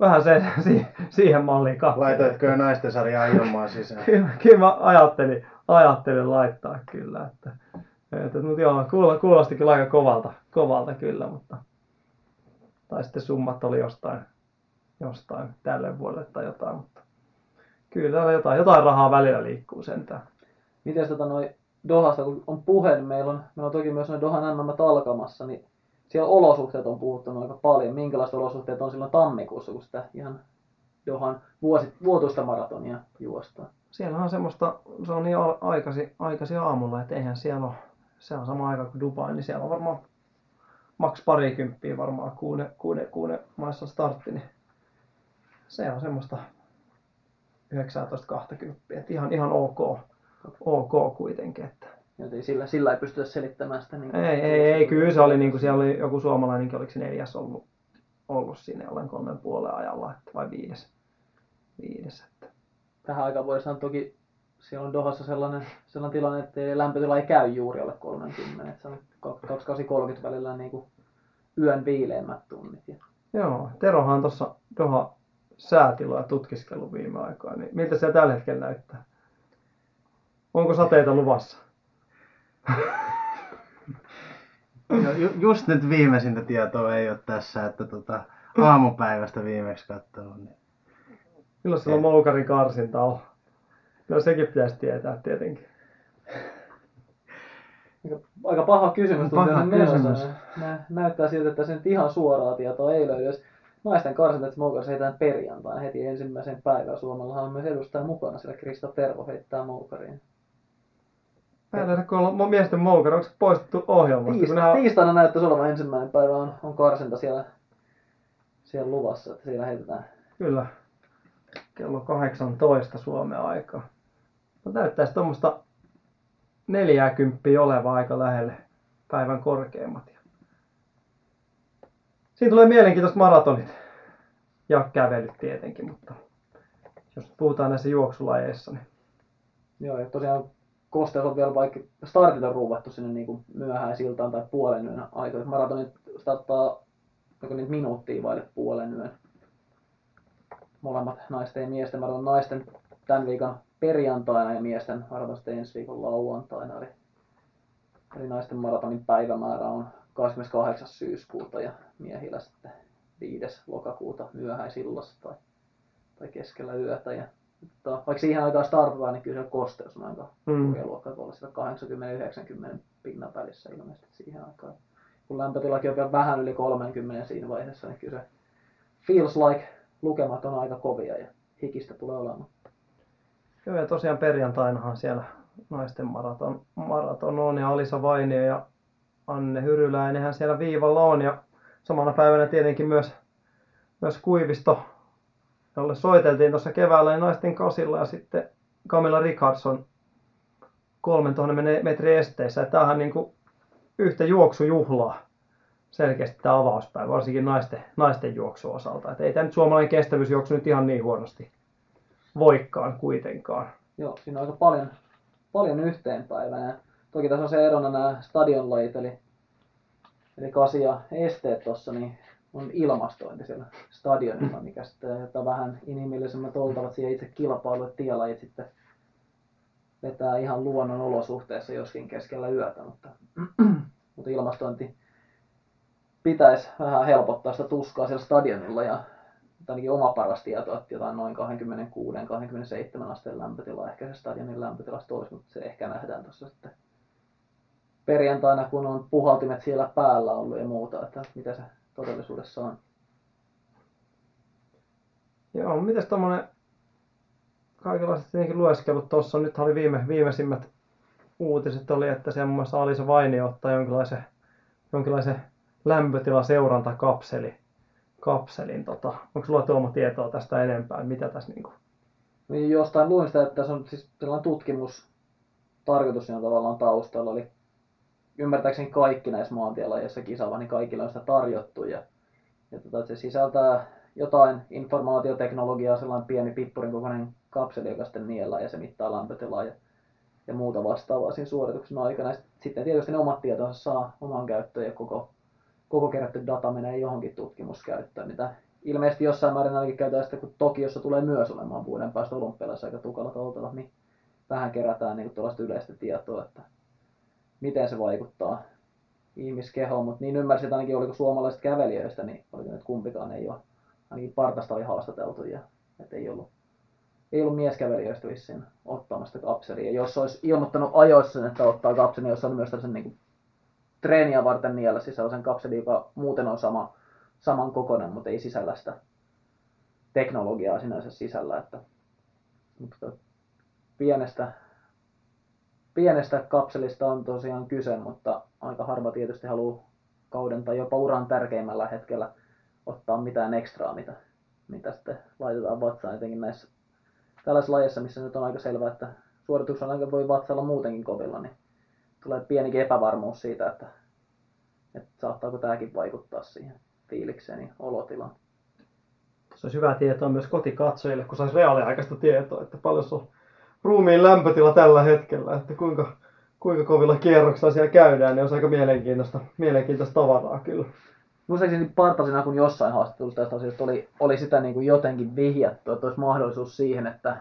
vähän se si- siihen malliin katselin. Laitoitko jo naisten sarjaa ilmaan sisään? Kyllä, kyllä mä ajattelin, ajattelin laittaa kyllä. Että, että, mutta joo, kuulo- kuulosti kyllä aika kovalta, kovalta kyllä, mutta tai sitten summat oli jostain, jostain tälle vuodelle tai jotain, mutta kyllä jotain, jotain rahaa välillä liikkuu sentään. Miten tota noi Dohasta, kun on puhe, niin meillä on, meillä on toki myös noin Dohan MM alkamassa, niin siellä olosuhteet on puhuttanut aika paljon. Minkälaiset olosuhteet on silloin tammikuussa, kun sitä ihan Dohan vuosi, vuotuista maratonia juostaan? Siellä on semmoista, se on niin aikasi, aikasi aamulla, että eihän siellä ole, se on sama aika kuin Dubai, niin siellä on varmaan maks parikymppiä varmaan kuune, kuune, kuune maissa startti, niin se on semmoista 19-20, että ihan, ihan ok, ok kuitenkin. Että. Joten sillä, sillä ei pystytä selittämään sitä. Niin ei, ei, ei, kyllä se oli, niin kuin siellä oli joku suomalainenkin, oliko se neljäs ollut, ollut siinä jollain kolmen puolen ajalla, että, vai viides. viides että. Tähän aikaan voisi sanoa toki siellä on Dohassa sellainen, sellainen tilanne, että lämpötila ei käy juuri alle 30. Että se on 2830 välillä niin kuin yön viileimmät tunnit. Joo, Terohan tuossa Doha säätiloja tutkiskellut viime aikoina, niin miltä se tällä hetkellä näyttää? Onko sateita luvassa? No, ju, just nyt viimeisintä tietoa ei ole tässä, että tota, aamupäivästä viimeksi katsonut. Niin... Milloin se on Moukarin karsinta on? No sekin pitäisi tietää tietenkin. Aika paha kysymys. Paha kysymys. Nä, näyttää siltä, että se nyt ihan suoraa tietoa ei löydy. Jos naisten karsinta, että Moukar heitetään perjantaina heti ensimmäisen päivän. Suomellahan on myös edustaja mukana, sillä Krista Tervo heittää Moukariin. Mä en kun on miesten moukari, onko se poistettu ohjelmasta? Tiista, nämä... Tiistaina näyttäisi olevan ensimmäinen päivä on, on karsinta siellä, siellä luvassa, että siellä heitetään. Kyllä. Kello 18 Suomen aikaa. No näyttäisi tuommoista 40 oleva aika lähelle päivän korkeimmat. Siinä tulee mielenkiintoiset maratonit ja kävelyt tietenkin, mutta jos puhutaan näissä juoksulajeissa, niin... Joo, ja tosiaan kosteus on vielä vaikka startit on ruuvattu sinne niin kuin myöhäisiltaan tai puolen yön aikoina. Maratonit starttaa joko niitä minuuttia vaille puolen yön. Molemmat naisten ja miesten maraton naisten tämän viikon perjantaina ja miesten maraton sitten ensi viikon lauantaina. Eli, eli naisten maratonin päivämäärä on 28. syyskuuta ja miehillä sitten 5. lokakuuta myöhäisillassa tai, tai keskellä yötä. Ja, mutta vaikka siihen aikaan startataan, niin kyllä se kosteus on aika mm. luokkaa, olla siellä 80-90 pinnan välissä ilmeisesti siihen aikaan. Kun lämpötilakin on vielä vähän yli 30 siinä vaiheessa, niin kyllä se feels like lukemat on aika kovia ja hikistä tulee olemaan. Joo, ja tosiaan perjantainahan siellä naisten maraton, maraton on ja Alisa Vainio ja Anne Hyryläinenhän siellä viivalla on ja samana päivänä tietenkin myös, myös Kuivisto, jolle soiteltiin tuossa keväällä niin naisten kasilla ja sitten Camilla Richardson 3000 metrin esteissä. Tämähän on niin kuin yhtä juoksujuhlaa selkeästi tämä avauspäivä, varsinkin naisten, naisten juoksu osalta. Et ei tämä nyt suomalainen kestävyysjuoksu nyt ihan niin huonosti voikkaan kuitenkaan. Joo, siinä on aika paljon, paljon yhteenpäivänä. Toki tässä on se erona nämä stadionlajit, eli, eli kasi ja esteet tuossa, niin on ilmastointi siellä stadionilla, mikä sitten jota vähän inhimillisemmät oltavat siihen itse kilpailu, että tielajit sitten vetää ihan luonnon olosuhteissa joskin keskellä yötä, mutta, mutta ilmastointi pitäisi vähän helpottaa sitä tuskaa siellä stadionilla ja ainakin oma paras tieto, että jotain noin 26-27 asteen lämpötila, ehkä se stadionin lämpötilasta olisi, mutta se ehkä nähdään tuossa sitten perjantaina, kun on puhaltimet siellä päällä ollut ja muuta, että mitä se todellisuudessa on. Joo, mitäs tommonen kaikenlaiset tietenkin lueskelut tuossa, nyt oli viime, viimeisimmät uutiset oli, että se muun muassa Alisa Vainio ottaa jonkinlaisen, jonkinlaisen lämpötilaseurantakapseli kapselin. Tota, onko sulla Tuomo tietoa tästä enempää, mitä tässä niinku... Niin jostain luin sitä, että se on siis sellainen tutkimus tarkoitus siinä tavallaan taustalla, eli ymmärtääkseni kaikki näissä maantielajeissa kisaava, niin kaikilla on sitä tarjottu ja, ja tota, se sisältää jotain informaatioteknologiaa, sellainen pieni pippurin kokoinen kapseli, joka sitten niellä ja se mittaa lämpötilaa ja, ja muuta vastaavaa siinä suorituksen aikana. Sitten tietysti ne omat tietonsa saa oman käyttöön ja koko koko kerätty data menee johonkin tutkimuskäyttöön, mitä ilmeisesti jossain määrin ainakin käytetään sitä, kun Tokiossa tulee myös olemaan vuoden päästä olympialaisissa aika tukalat oltavat, niin vähän kerätään niin tuollaista yleistä tietoa, että miten se vaikuttaa ihmiskehoon, mutta niin ymmärsin, että ainakin oliko suomalaiset kävelijöistä, niin oliko nyt kumpikaan ei ole, ainakin partasta oli haastateltu ja että ei ollut, ei ollut mieskävelijöistä vissiin ottamasta kapselia. Jos olisi ilmoittanut ajoissa, että ottaa kapselin, jos on myös tällaisen niin treeniä varten niellä siis sellaisen kapselin, joka muuten on sama, saman kokoinen, mutta ei sisällä sitä teknologiaa sinänsä sisällä. Että, mutta pienestä, pienestä kapselista on tosiaan kyse, mutta aika harva tietysti haluaa kauden tai jopa uran tärkeimmällä hetkellä ottaa mitään ekstraa, mitä, mitä sitten laitetaan vatsaan, etenkin näissä tällaisessa lajissa, missä nyt on aika selvää, että suorituksella voi vatsalla muutenkin kovilla, niin tulee pienikin epävarmuus siitä, että, että saattaako tämäkin vaikuttaa siihen fiilikseen ja olotilaan. Se olisi hyvä tietoa myös kotikatsojille, kun saisi reaaliaikaista tietoa, että paljon se on ruumiin lämpötila tällä hetkellä, että kuinka, kuinka kovilla kierroksilla siellä käydään, niin olisi aika mielenkiintoista, mielenkiintoista tavaraa kyllä. Muistaakseni Partasina, kun jossain haastattelussa tästä asiasta oli, oli sitä niin kuin jotenkin vihjattu, että olisi mahdollisuus siihen, että,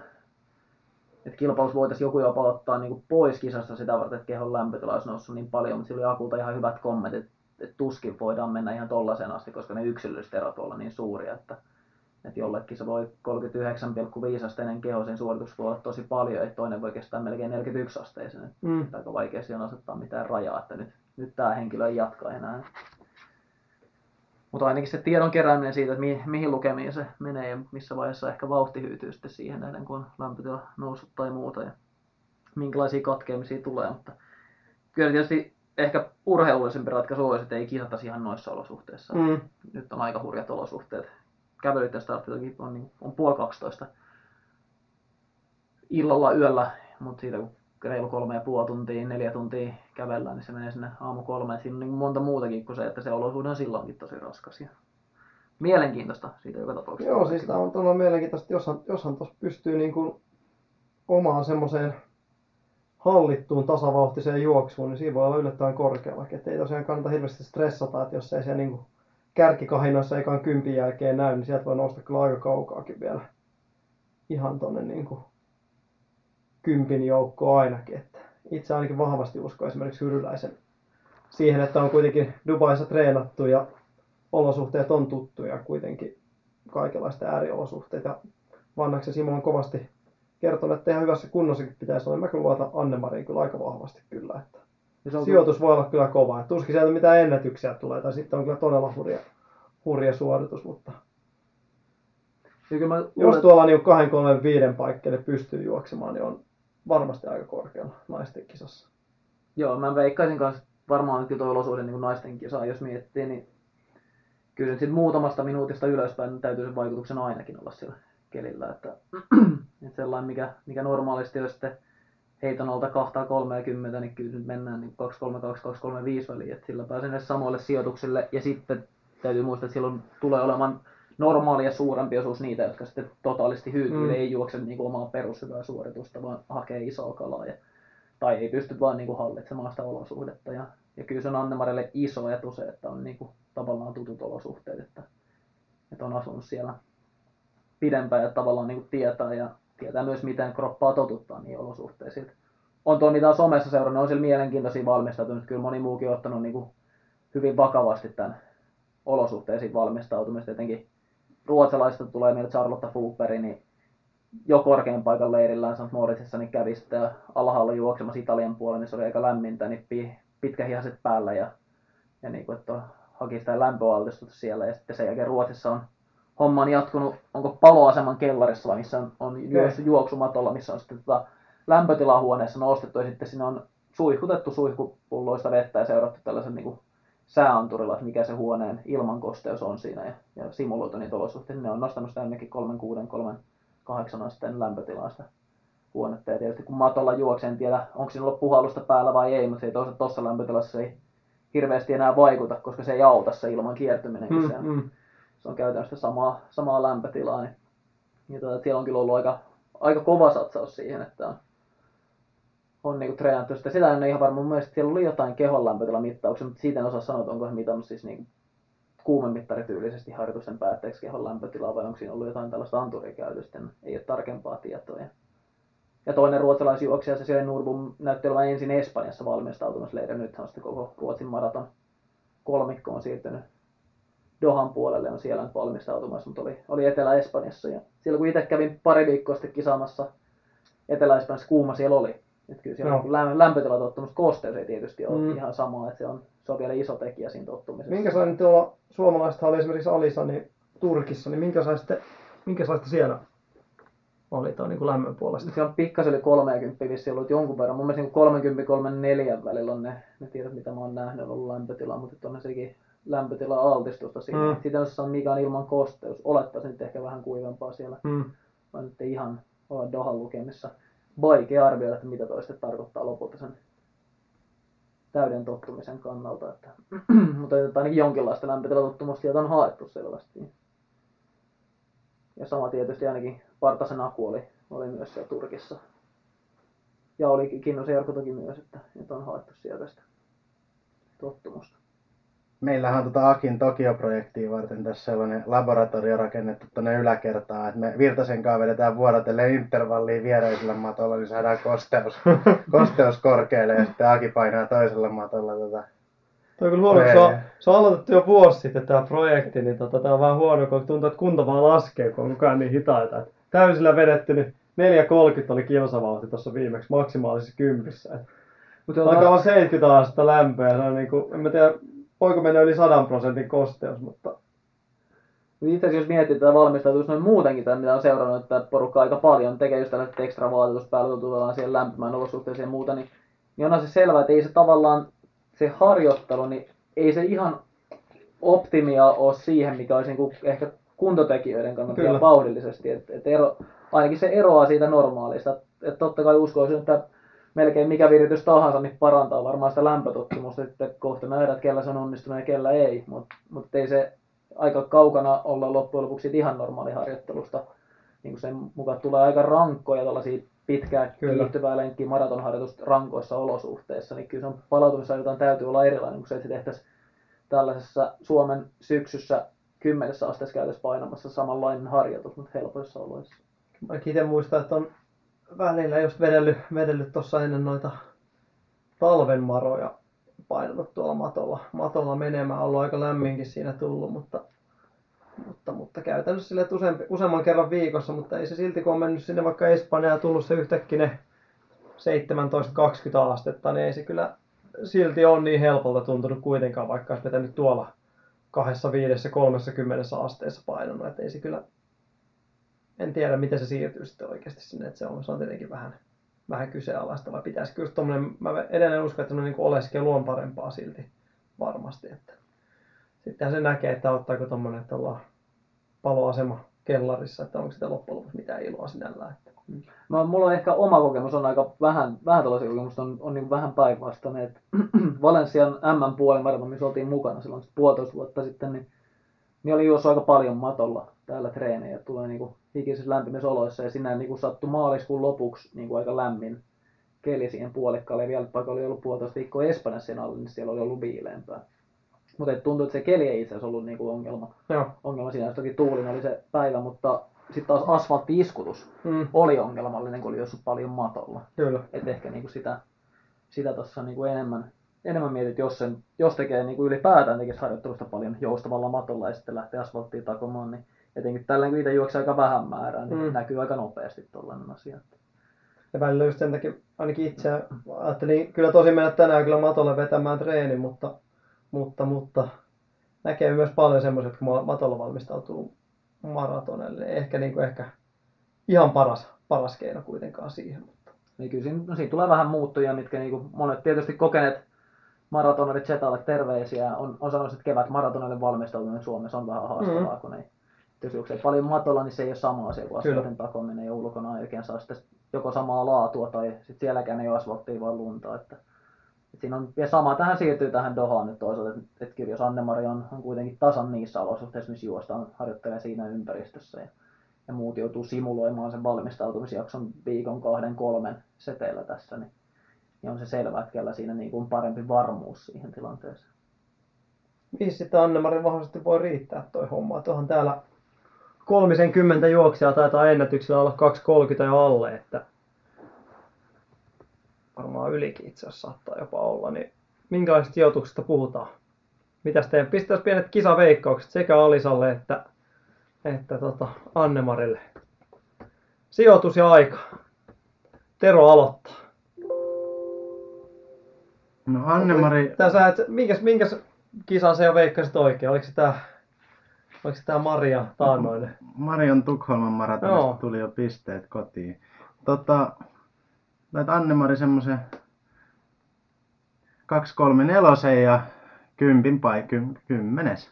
että kilpailussa voitaisiin joku jopa ottaa niin kuin pois kisasta sitä varten, että kehon lämpötila olisi noussut niin paljon, mutta sillä oli Akulta ihan hyvät kommentit, että tuskin voidaan mennä ihan tollaiseen asti, koska ne yksilölliset erot olla niin suuria, että, että jollekin se voi 39,5 asteinen keho sen suoritus voi olla tosi paljon, että toinen voi kestää melkein 41 asteisen. Mm. Aika vaikeasti on asettaa mitään rajaa, että nyt, nyt tämä henkilö ei jatka enää. Mutta ainakin se tiedon kerääminen siitä, että mi- mihin lukemiin se menee ja missä vaiheessa ehkä vauhti hyytyy sitten siihen nähden, kun on lämpötila noussut tai muuta ja minkälaisia katkeamisia tulee. Mutta kyllä tietysti ehkä urheilullisempi ratkaisu olisi, että ei kisattaisi ihan noissa olosuhteissa. Mm. Nyt on aika hurjat olosuhteet. Kävelyt ja startit on, niin, on puoli 12 illalla yöllä, mutta siitä kun reilu kolme ja puoli tuntia, neljä tuntia kävellään, niin se menee sinne aamu kolmeen. Siinä on niin monta muutakin kuin se, että se olosuhde on silloinkin tosi raskas. Ja mielenkiintoista siitä joka tapauksessa. Joo, siis tämä on todella mielenkiintoista, joshan, joshan tuossa pystyy niin kuin omaan semmoiseen hallittuun tasavauhtiseen juoksuun, niin siinä voi olla yllättävän korkealla. Että ei tosiaan kannata hirveästi stressata, että jos ei siellä niin kärkikahinoissa ekan kympin jälkeen näy, niin sieltä voi nousta kyllä aika kaukaakin vielä ihan tonne niin kuin kympin joukko ainakin. Että itse ainakin vahvasti uskon esimerkiksi Hyryläisen siihen, että on kuitenkin Dubaissa treenattu ja olosuhteet on tuttuja kuitenkin kaikenlaista ääriolosuhteita. Ja Vannaksen Simo on kovasti kertonut, että ihan hyvässä kunnossakin pitäisi olla. Mä kyllä luotan Anne-Mariin kyllä aika vahvasti kyllä. Että sijoitus voi olla kyllä kova. Että tuskin sieltä mitään ennätyksiä tulee, tai sitten on kyllä todella hurja, hurja suoritus, mutta mä jos tuolla niin 2, 3, 5 paikkeille pystyy juoksemaan, niin on varmasti aika korkealla naisten kisassa. Joo, mä veikkaisin kanssa varmaan kyllä tuo olosuhde niin naisten kisaa, jos miettii, niin kyllä nyt muutamasta minuutista ylöspäin niin täytyy sen vaikutuksen ainakin olla sillä kelillä. Että, että sellainen, mikä, mikä normaalisti olisi sitten heiton alta 230, niin kyllä nyt mennään niin 232, 235 väliin, että sillä pääsee samoille sijoituksille. Ja sitten täytyy muistaa, että silloin tulee olemaan normaali ja suurempi osuus niitä, jotka sitten totaalisti hyytyy, mm. ei juokse niin kuin omaa perushyvää suoritusta, vaan hakee isoa kalaa. Ja, tai ei pysty vaan niin kuin hallitsemaan sitä olosuhdetta. Ja, ja kyllä se on Annemarille iso etu se, että on niin kuin, tavallaan tutut olosuhteet, että, että on asunut siellä pidempään ja tavallaan niin kuin tietää ja tietää myös miten kroppaa totuttaa niin olosuhteisiin. On tuo niitä somessa seurannut, on siellä mielenkiintoisia valmistautunut. Kyllä moni muukin on ottanut niin kuin hyvin vakavasti tämän olosuhteisiin valmistautumista. Etenkin ruotsalaista tulee meille Charlotte Fooperi, niin jo korkean paikan leirillään St. Moritsissa niin kävi sitten alhaalla juoksemassa Italian puolella, niin se oli aika lämmintä, niin pitkähihaset päällä ja, ja niin kuin, että haki sitä lämpöaltistusta siellä. Ja sitten sen jälkeen Ruotsissa on homma on jatkunut, onko paloaseman kellarissa vai missä on, on juossut juoksumatolla, missä on sitten tota lämpötilahuoneessa nostettu ja sitten sinne on suihkutettu suihkupulloista vettä ja seurattu tällaisen niin kuin sääanturilla, että mikä se huoneen ilmankosteus on siinä ja, ja simuloitu niitä olosuhteita. Ne on nostanut sitä ainakin 36, 38 asteen lämpötilasta huonetta. Ja tietysti kun matolla juoksee, en tiedä onko siinä ollut puhallusta päällä vai ei, mutta se ei toisaalta tuossa lämpötilassa ei hirveästi enää vaikuta, koska se ei auta se ilman kiertyminen, kun mm, se, mm. se on käytännössä samaa, samaa lämpötilaa. Niin, niin tuota, siellä on kyllä ollut aika, aika kova satsaus siihen, että on on niinku treenattu sitä. Sitä en ole ihan varma. Mun mielestä siellä oli jotain kehon lämpötilamittauksia, mutta siitä en osaa sanoa, että onko he mitannut siis niinku kuumemittarityylisesti harjoitusten päätteeksi kehon lämpötilaa vai onko siinä ollut jotain tällaista anturikäytöstä. Ei ole tarkempaa tietoa. Ja toinen ruotsalaisjuoksija, se siellä Nurbum, näytti olevan ensin Espanjassa valmistautumassa leiri. Nythän on sitten koko Ruotsin maraton kolmikko on siirtynyt Dohan puolelle, on siellä nyt valmistautumassa, mutta oli, oli Etelä-Espanjassa. Ja siellä kun itse kävin pari viikkoa sitten kisaamassa Etelä-Espanjassa, kuuma siellä oli. Että kyllä siellä no. lämpötilatottumus, kosteus ei tietysti ole mm. ihan sama, että se on, se on vielä iso tekijä siinä tottumisessa. Minkälainen tuolla suomalaista oli esimerkiksi Alisa niin Turkissa, niin minkälaista, minkälaista siellä oli tuo niin lämmön puolesta? Se on pikkasen yli 30 vissi ollut jonkun verran. Mun mielestä niin 30 34 välillä on ne, ne tiedot, mitä mä oon nähnyt, on ollut lämpötila, mutta on sekin lämpötila altistusta siinä. Mm. Sitten jos on mikä on ilman kosteus, olettaisin nyt ehkä vähän kuivempaa siellä. Mm. Mä nyt ei ihan olla Dohan lukemissa. Vaikea arvioida, että mitä toista tarkoittaa lopulta sen täyden tottumisen kannalta. Että, mutta että ainakin jonkinlaista lämpötilatottumusta sieltä on haettu selvästi. Ja sama tietysti ainakin Partasen Aku oli, oli myös siellä Turkissa. Ja oli Kinnosen Jarkko toki myös, että, että on haettu sieltä sitä tottumusta. Meillähän on tota Akin Tokio-projektia varten tässä sellainen laboratorio rakennettu tuonne yläkertaan, että me Virtasen kanssa vedetään vuorotellen intervallia viereisellä matolla, niin saadaan kosteus, kosteus korkealle ja sitten Aki painaa toisella matolla tota. Toi on kyllä huono, se on, se on aloitettu jo vuosi sitten tämä projekti, niin tota, tää on vähän huono, kun tuntuu, että kunto vaan laskee, kun on koko ajan niin hitaita. Et täysillä vedetty, niin 4.30 oli kilsavauhti tuossa viimeksi maksimaalisessa kympissä. Mutta Alkaa olla 70 astetta lämpöä ja se on niinku, en mä tiedä, voiko mennä yli 100 prosentin kosteus, mutta Itse asiassa jos miettii tätä valmistautumista noin muutenkin, tai mitä on seurannut, että porukka aika paljon tekee just tällaiset ekstra vaatetus päällä, tullaan siihen lämpimään olosuhteeseen ja muuta, niin, niin onhan se selvää, että ei se tavallaan, se harjoittelu, niin ei se ihan optimia ole siihen, mikä olisi niinku ehkä kuntotekijöiden kannalta Kyllä. vauhdillisesti. Et, et ero, ainakin se eroaa siitä normaalista. Et totta kai uskoisin, että melkein mikä viritys tahansa niin parantaa varmaan sitä lämpötottumusta. Sitten kohta nähdään, että kellä se on onnistunut ja kellä ei. Mutta mut ei se aika kaukana olla loppujen lopuksi ihan normaaliharjoittelusta. Niin sen mukaan tulee aika rankkoja tällaisia pitkää kiihtyvää lenkkiä maratonharjoitusta rankoissa olosuhteissa, niin kyllä se on palautumisajaltaan täytyy olla erilainen kuin se, että se tehtäisiin tällaisessa Suomen syksyssä kymmenessä asteessa käytössä painamassa samanlainen harjoitus, mutta helpoissa oloissa. Mä itse muistan, että on välillä just vedellyt, vedellyt tuossa ennen noita talven maroja painanut tuolla matolla, matolla menemään. Ollut aika lämminkin siinä tullut, mutta, mutta, mutta käytännössä sille useampi, useamman kerran viikossa, mutta ei se silti kun on mennyt sinne vaikka Espanjaan ja tullut se yhtäkkiä ne 17-20 astetta, niin ei se kyllä silti ole niin helpolta tuntunut kuitenkaan, vaikka olisi vetänyt tuolla kahdessa, viidessä, kolmessa asteessa painanut. Että ei se kyllä, en tiedä miten se siirtyy sitten oikeasti sinne, että se on, se on tietenkin vähän, vähän kyseenalaista, vai pitäisikö just tommonen, mä edelleen uskon, että niin oleskelu on parempaa silti varmasti, että sittenhän se näkee, että ottaako tommonen, että ollaan paloasema kellarissa, että onko sitä loppujen lopuksi mitään iloa sinällään. Että. Mä, mulla on ehkä oma kokemus on aika vähän, vähän tällaisia kokemusta on, on niin vähän päinvastainen. että Valensian M puolimarton, missä oltiin mukana silloin puolitoista vuotta sitten, niin, niin oli juossut aika paljon matolla täällä treenejä. Tulee niin hikisissä lämpimissä oloissa ja sinä niin sattui maaliskuun lopuksi niin kuin aika lämmin keli siihen puolikkaalle. Vielä vaikka oli ollut puolitoista viikkoa Espanjassa sen alla, niin siellä oli ollut viileämpää. Mutta tuntuu, että se keli ei itse asiassa ollut niin kuin ongelma. Joo. ongelma siinä. Toki tuulin oli se päivä, mutta sitten taas asfalttiiskutus Mm, oli ongelmallinen, kun oli jossain paljon matolla. kyllä. Et ehkä niinku sitä, sitä tuossa niinku enemmän, enemmän mietit, jos, sen, jos tekee niinku ylipäätään tekisi harjoittelusta paljon joustavalla matolla ja sitten lähtee asfalttiin takomaan, niin etenkin tällä kun itse juoksee aika vähän määrää, niin Mm. näkyy aika nopeasti tuollainen asia. Ja välillä just sen takia ainakin itse ajattelin kyllä tosi mennä tänään kyllä matolle vetämään treeni, mutta, mutta, mutta näkee myös paljon semmoiset, kun ma- matolla valmistautuu maratonelle. Ehkä, niin kuin, ehkä ihan paras, paras keino kuitenkaan siihen. Mutta. Niin kyllä siinä, no siinä tulee vähän muuttuja, mitkä niinku monet tietysti kokeneet maratonarit Zetalle terveisiä. On, on sanonut, että kevät maratonille valmistautuminen Suomessa on vähän haastavaa, Mm. kun ei, jos juoksee paljon matolla, niin se ei ole sama asia kuin Kyllä. asfaltin takominen ja ulkona oikein saa sitten joko samaa laatua tai sitten sielläkään ei ole asfalttia vaan lunta. Että, että siinä on, ja sama tähän siirtyy tähän Dohaan nyt toisaalta, että, että kyllä jos Anne-Mari on, on kuitenkin tasan niissä olosuhteissa, missä juostaan, harjoittelee siinä ympäristössä ja, ja muut joutuu simuloimaan sen valmistautumisjakson viikon, kahden, kolmen seteillä tässä, niin, niin on se selvää, että kellä siinä niin kuin parempi varmuus siihen tilanteeseen. Mihin sitten Anne-Marin vahvasti voi riittää toi homma? Tuohon täällä 30 juoksijaa taitaa ennätyksellä olla 2.30 ja alle, että varmaan ylikin itse asiassa saattaa jopa olla, niin minkälaisista sijoituksista puhutaan? Mitäs teidän pistäisi pienet kisaveikkaukset sekä Alisalle että, että tota Anne-Marille? Sijoitus ja aika. Tero aloittaa. No Anne-Mari, Tää sä et, minkäs, minkäs kisan se jo veikkasit oikein? Oliko se tää Oliko tää Maria taannoinen? Marion Tukholman maratonista Joo. tuli jo pisteet kotiin. Tota, lait Anne-Mari semmosen 234 ja kympin pai, kym, kymmenes.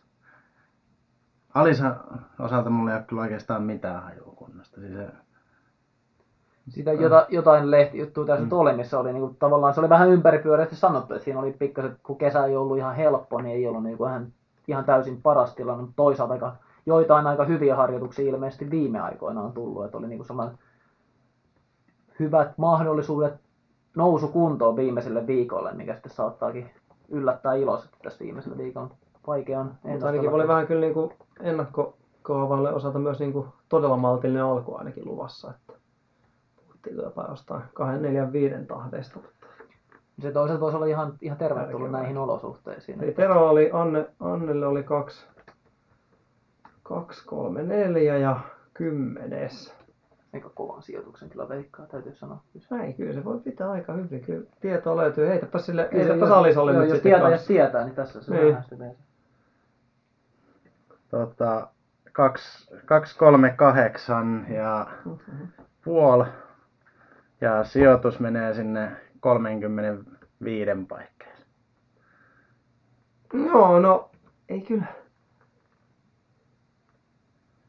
Alisa osalta mulla ei ole kyllä oikeastaan mitään hajua kunnosta. Siis se, Siitä jota, jotain lehtijuttua tässä Mm. oli, missä oli niinku, tavallaan se oli vähän ympäripyöreästi sanottu, että siinä oli pikkasen, kun kesä ei ollut ihan helppo, niin ei ollut niinku ihan, ihan täysin paras tilanne, mutta toisaalta aika, joitain aika hyviä harjoituksia ilmeisesti viime aikoina on tullut, että oli niinku sellainen hyvät mahdollisuudet nousukuntoon viimeiselle viikolle, mikä sitten saattaakin yllättää iloisesti tässä viimeisellä viikolla. Vaikea on Mutta ainakin oli vähän kyllä niinku ennakkokaavalle osalta myös niinku todella maltillinen alku ainakin luvassa. Että puhuttiin jotain jostain 2, 4, 5 tahdeista. Se toisaalta voisi olla ihan, ihan tervetullut Järkevää. näihin olosuhteisiin. Eli Tero oli, Anne, Annelle oli 2, 2, 3, 4 ja kymmenes. Aika kovan sijoituksen kyllä veikkaa, täytyy sanoa. Näin, kyllä se voi pitää aika hyvin. Kyllä tietoa löytyy. Heitäpä sille, Kyllä heitäpä jos- Salisolle joo, nyt jos sitten tietää, jos tietää, niin tässä se Niin. tehdään. tota, 238 ja puoli. Ja sijoitus menee sinne 35 paikkeille. Joo, no ei kyllä.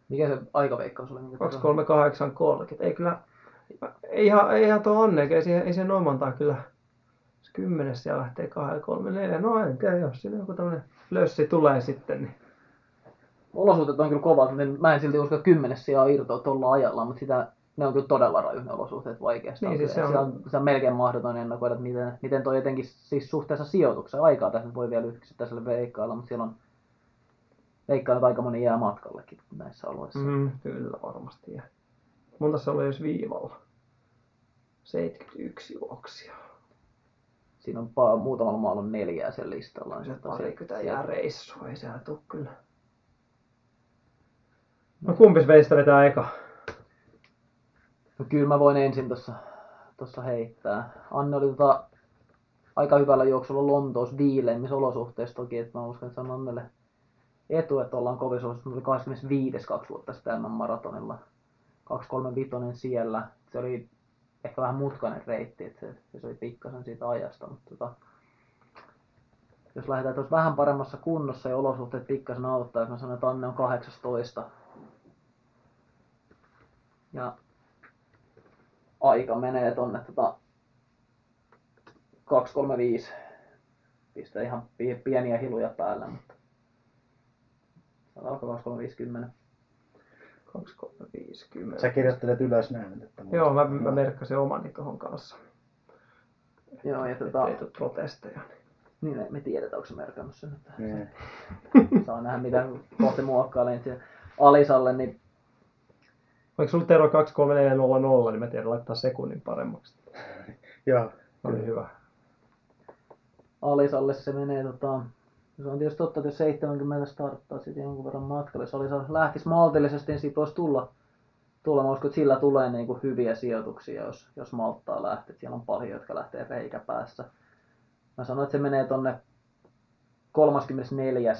Mikä se aikaveikkaus oli? Mikä 2, 3, 8, 30. Ei kyllä, ei ihan, ei ihan tuo onne, ei siihen, ei siihen noin montaa kyllä. Jos kymmenes siellä lähtee 2, 3, 4. No en tiedä, jos siinä joku tämmönen lössi tulee sitten, niin Olosuhteet on kyllä kovat, mutta mä en silti usko, että kymmenes sijaa irtoa tuolla ajalla, mutta sitä, ne on kyllä todella rajuja ne olosuhteet vaikeasti. Niin, siis se on- se, on, se on melkein mahdoton ennakoida, että miten, miten toi etenkin siis suhteessa sijoitukseen. Aikaa tässä nyt voi vielä yksittäiselle veikkailla, mutta siellä on veikkaa nyt aika moni jää matkallekin näissä oloissa. Mm. kyllä varmasti. Ja monta se oli jos viivalla? 71 juoksia. Siinä on pa- muutamalla maalla neljää sen listalla. niin Se parikymmentä jää reissu, ei sehän tuu kyllä. No kumpis veistä vetää eka? No kyllä mä voin ensin tuossa tossa heittää. Anne oli tota, aika hyvällä juoksulla Lontoossa viileimmissä olosuhteissa toki, että mä uskon, että se on Annelle etu, että ollaan kovissa olosuhteissa. Mulla oli 25 kaksi vuotta sitten maratonilla. 235 siellä. Se oli ehkä vähän mutkainen reitti, että se, se oli pikkasen siitä ajasta, mutta tota, jos lähdetään tuossa vähän paremmassa kunnossa ja olosuhteet pikkasen auttaa, jos mä sanon, että Anne on 18. Ja aika menee tonne tota 235. Pistää ihan pie- pieniä hiluja päällä, mutta alkaa 2350. 2, 3, 5, 10. Sä kirjoittelet ylös näin. Että Joo, mä, mä merkkasin omani tuohon kanssa. Joo, ja Että tota, ei tule protesteja. niin me- me tiedetään, onko se merkannut sen, että Niin. saa nähdä mitä kohti muokkailee niin Alisalle, niin Oliko sulla Tero 23400, niin mä tiedän laittaa sekunnin paremmaksi. Joo. Oli hyvä. Alisalle se menee tota, se on tietysti totta, että jos 70 starttaa sitten jonkun verran matkalle. Jos Alisa lähtisi maltillisesti, niin siitä voisi tulla, tulla. Mä uskon, että sillä tulee niin kuin hyviä sijoituksia, jos, jos malttaa lähtee. Siellä on paljon, jotka lähtee reikäpäässä. Mä sanoin, että se menee tonne 34.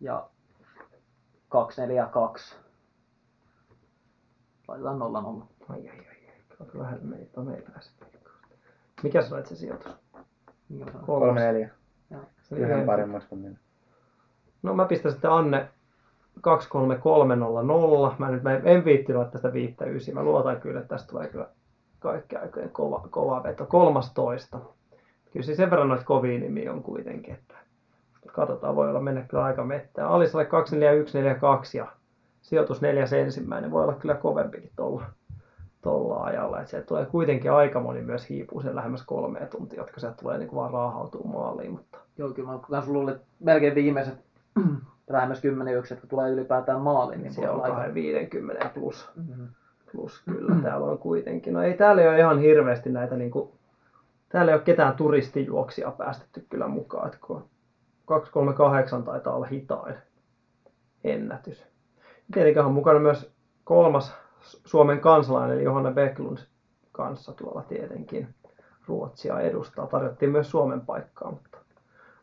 ja 242. Laitetaan 0 0. Ai ai ai. Aika lähellä meni tuo meiläiset. Mikä olet se sijoitus? Mikä se on? Kolme neljä. Joo. Se oli Yhden paremmaksi kuin minä. No mä pistän sitten Anne 23300. Mä nyt mä en, viitti laittaa sitä viittä ysi. Mä luotan kyllä, että tästä tulee kyllä kaikki aikojen kova, kova veto. 13. Kyllä se sen verran noita kovia nimiä on kuitenkin, että katsotaan, voi olla mennä kyllä aika mettään. Alisalle 24142 ja sijoitus neljäs ensimmäinen voi olla kyllä kovempikin tuolla tolla ajalla. Että sieltä tulee kuitenkin aika moni myös hiipuu sen lähemmäs kolmea tuntia, jotka sieltä tulee niin vaan raahautuu maaliin. Mutta Joo, kyllä mä luulen, että melkein viimeiset lähemmäs 10 yksi, jotka tulee ylipäätään maaliin, niin siellä on aika... 250 plus, Mhm. plus kyllä täällä on kuitenkin. No ei täällä ole ihan hirveästi näitä niinku, täällä ei ole ketään turistijuoksia päästetty kyllä mukaan, että kun 238 taitaa olla hitain ennätys. Tietenkin on mukana myös kolmas Suomen kansalainen, eli Johanna Bäcklund kanssa tuolla tietenkin Ruotsia edustaa. Tarjottiin myös Suomen paikkaa, mutta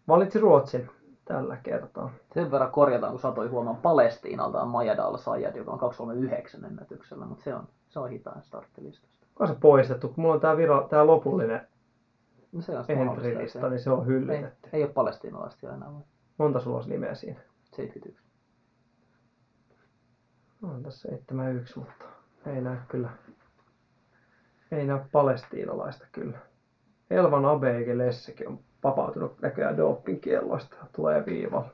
valitsi Ruotsin. tällä kertaa. Sen verran korjataan, kun satoi huomaan Palestiinalta on Majada al-Sayed, joka on 239 ennätyksellä, mutta se on, se on hitaan starttilistasta. On se poistettu, kun mulla on tää, viro, tää lopullinen No se on ei niin se on hyllytetty. Ei, ei ole palestiinalaista enää, Monta sulla olisi nimeä siinä? 71. On tässä 71, mutta ei näy kyllä. Ei näy palestiinalaista kyllä. Elvan Abeike Lessekin on vapautunut näköjään doping kielloista. Tulee viivalla.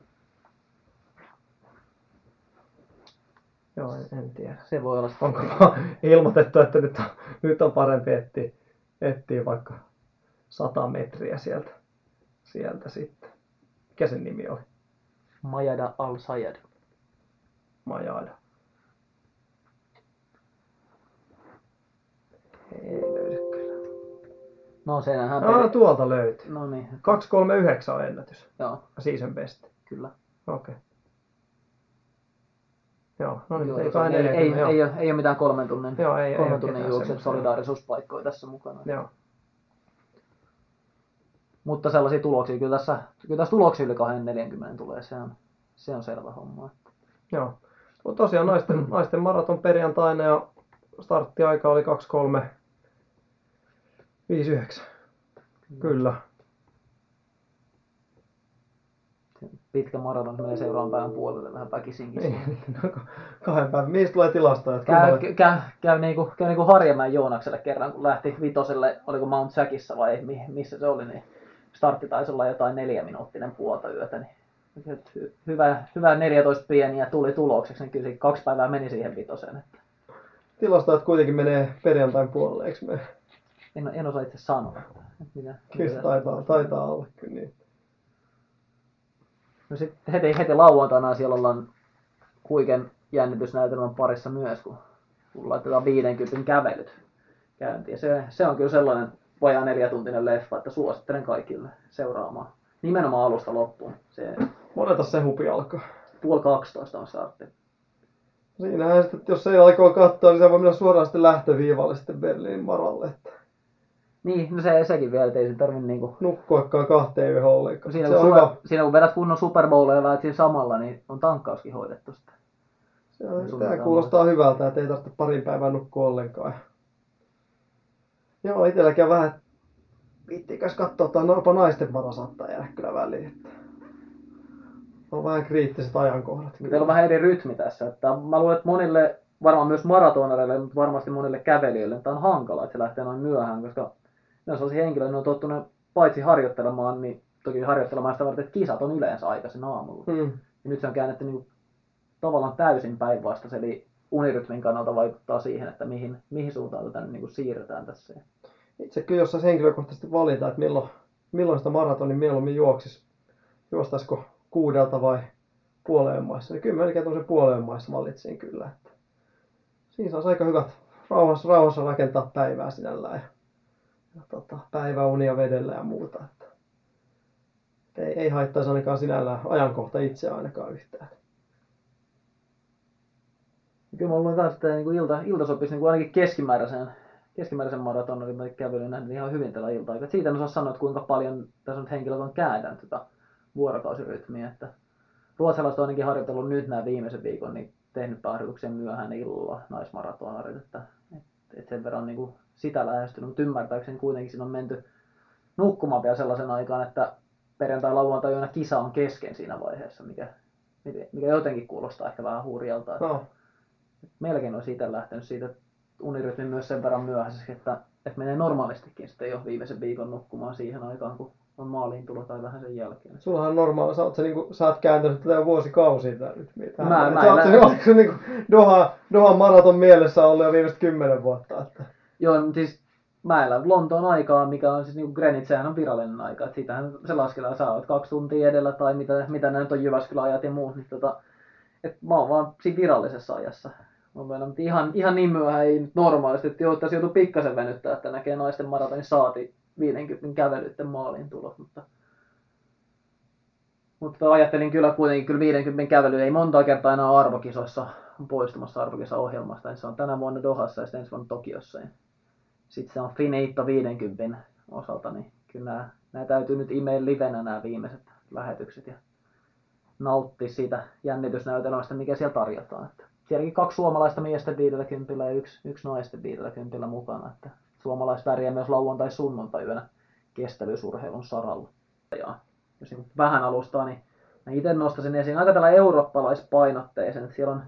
Joo, en, en tiedä. Se voi olla. Onko ilmoitettu, että nyt on, nyt on parempi etsiä, etsiä vaikka 100 metriä sieltä, sieltä sitten. Mikä sen nimi oli? Majada al-Sayed. Majada. Ei löydy kyllä. No senhän No, peli- tuolta löytyy. No niin, 239 on ennätys. joo, Season best. kyllä. Okei. Okay. Joo, no niin, Joo, ei kai ei, ei, 40. joo. ei, ole, ei ole mitään kolmen tunnin, Joo, ei- ei kolmen ole tunnin juokset solidaarisuuspaikkoja tässä mukana. Joo. Mutta sellaisia tuloksia, kyllä tässä, kyllä tässä tuloksia yli 240 tulee, se on, se on selvä homma. Joo. Mutta tosiaan naisten, naisten maraton perjantaina ja starttiaika oli 2359. Kyllä. Pitkä maraton menee seuraavan päivän puolelle vähän väkisinkin. Niin, no, kahden päivän. Mistä tulee tilastoja? että Käy, kuinka- käy, käy, niinku, käy niinku Harjamäen Joonakselle kerran, kun lähti vitoselle, oliko Mount Jackissa vai mi, missä se oli, niin startti taisi olla jotain neljäminuuttinen puolta yötä, niin hy, hyvä, hyvä 14 pieniä tuli tulokseksi, niin kyllä kaksi päivää meni siihen vitoseen. Että Tilastojat kuitenkin menee perjantain puolelle, eikö me? En, en osaa itse sanoa. Mitä, Kyllä se taitaa, taitaa olla kyllä niin. No sitten heti, heti lauantaina siellä ollaan huikean jännitysnäytelmän parissa myös, kun, kun laitetaan 50 kävelyt käyntiin. Se, se on kyllä sellainen vajaa neljätuntinen leffa, että suosittelen kaikille seuraamaan. Nimenomaan alusta loppuun. Se Monelta se hupi alkaa. puoli 12 on startti. Siinähän sitten, jos ei aikoo katsoa, niin se voi mennä suoraan sitten lähtöviivalle sitten Berliinin maralle. Että Niin, no se, sekin vielä, että ei se tarvi niinku... nukkuakaan kahteen yhden ollenkaan. Siinä, se kun, on hyvä. siinä kun vedät kunnon Super Bowlia ja siinä samalla, niin on tankkauskin hoidettu sitten. Se on, sun tämä kuulostaa hyvältä, että ei tarvitse parin päivän nukkua ollenkaan. Joo, itselläkin on vähän viittikäs katsoa, että nopa naisten vara saattaa jäädä kyllä väliin. Että on vähän kriittiset ajankohdat. Teillä on vähän eri rytmi tässä. Että mä luulen, että monille, varmaan myös maratonareille, mutta varmasti monille kävelijöille, tämä on hankala, että se lähtee noin myöhään, koska ne on sellaisia henkilöitä, ne on tottuneet paitsi harjoittelemaan, niin toki harjoittelemaan sitä varten, että kisat on yleensä aikaisin aamulla. Hmm. Ja nyt se on käännetty niin tavallaan täysin päinvastaisen, eli unirytmin kannalta vaikuttaa siihen, että mihin, mihin suuntaan tätä niin kuin siirretään tässä. Itse kyllä jos saisi henkilökohtaisesti valita, että milloin, milloin sitä maratonin mieluummin juoksis, juostaisiko kuudelta vai puoleen maissa, niin kyllä melkein tuollaisen puoleen maissa valitsin kyllä. Että siinä saisi aika hyvät rauhassa, rauhassa rakentaa päivää sinällään ja, tota, päiväunia vedellä ja muuta. Että, että ei, ei haittaisi ainakaan sinällään ajankohta itse ainakaan yhtään. Kyllä mä luulen että niin ilta, ilta sopisi niin kuin ainakin keskimääräisen, keskimääräisen maratonin tai kävelyn nähden ihan hyvin tällä ilta -aikaa. Siitä en osaa sanoa, että kuinka paljon tässä nyt henkilöt on kääntänyt tätä vuorokausirytmiä. Että ruotsalaiset on ainakin harjoitellut nyt nämä viimeisen viikon, niin tehnyt harjoituksen myöhään illalla naismaratonarit, että, että sen verran niin kuin sitä lähestynyt, mutta ymmärtääkseni kuitenkin siinä on menty nukkumaan vielä sellaisen aikaan, että perjantai lauantai yönä kisa on kesken siinä vaiheessa, mikä, mikä jotenkin kuulostaa ehkä vähän hurjalta. No, melkein olisi itse lähtenyt siitä unirytmi myös sen verran myöhäiseksi, että, että menee normaalistikin sitten jo viimeisen viikon nukkumaan siihen aikaan, kun on maaliin tulo tai vähän sen jälkeen. sullahan on normaali, sä oot, sä, niinku, sä oot kääntänyt tätä vuosikausia tää rytmiä. Mä- mä sä oot, se, lähde- ootko se niinku Doha, Dohan maraton mielessä ollut jo viimeiset kymmenen vuotta. Että. Joo, mutta siis mä elän Lontoon aikaa, mikä on siis niin Greenwich, sehän on virallinen aika, että siitähän se lasketaan, sä oot kaksi tuntia edellä tai mitä, mitä ne nyt on Jyväskylä-ajat ja muut, niin tota, et mä oon vaan siinä virallisessa ajassa. Mä mutta ihan, ihan niin myöhään ei normaalisti, että joutuu pikkasen venyttää, että näkee naisten maratonin saati 50 kävelytten maaliin tulos, mutta mutta ajattelin kyllä kuitenkin, kyllä 50 kävely ei monta kertaa enää arvokisoissa poistumassa arvokisa-ohjelmasta. niin Se on tänä vuonna Dohassa ja sitten ensi vuonna Tokiossa. Ja sitten se on Finito 50 osalta, niin kyllä nämä, nämä täytyy nyt imeä livenä nämä viimeiset lähetykset ja nauttia siitä jännitysnäytelmästä, mikä siellä tarjotaan. Että sielläkin kaksi suomalaista miesten 50 ja yksi, yksi naisten 50 mukana. Että suomalaisväriä myös lauantai sunnuntai yönä kestävyysurheilun saralla. Ja jos niin vähän alustaa, niin itse nostaisin esiin aika tällä eurooppalaispainotteisen. Että siellä on,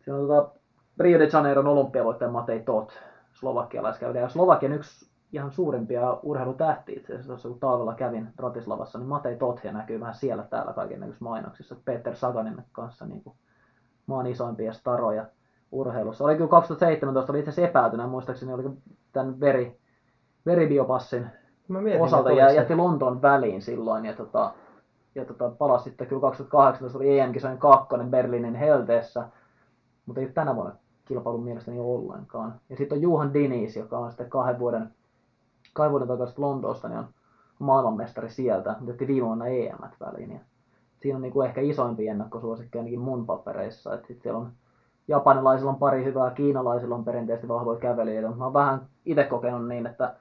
siellä on tota Rio de Janeiron olympiavoittaja Matei Tot, slovakialaiskäylijä. Ja Slovakian yksi ihan suurimpia urheilutähtiä itse asiassa tuossa kun talvella kävin Bratislavassa, niin Matei Tothia näkyy vähän siellä täällä kaiken näköisissä mainoksissa. Peter Saganin kanssa niin kuin maan isoimpia staroja urheilussa. Oli kyllä 2017, oli itse asiassa epäiltynä, muistaakseni oli tämän veri, veribiopassin Mä mietin, osalta ja jätti Lontoon väliin silloin ja, tota, ja tota, palasi sitten kyllä 2018 oli EM-kisojen kakkonen Berliinin Helteessä, mutta ei tänä vuonna kilpailun mielestäni ollenkaan. Ja sitten on Juhan Dinis, joka on sitten kahden vuoden, kahden vuoden takaisin Lontoosta, niin on maailmanmestari sieltä, mutta viime vuonna EM väliin. Ja siinä on niinku ehkä isoimpia ennakkosuosikkeja ainakin mun papereissa. että sit siellä on japanilaisilla on pari hyvää, kiinalaisilla on perinteisesti vahvoja kävelijöitä, mutta mä oon vähän itse kokenut niin, että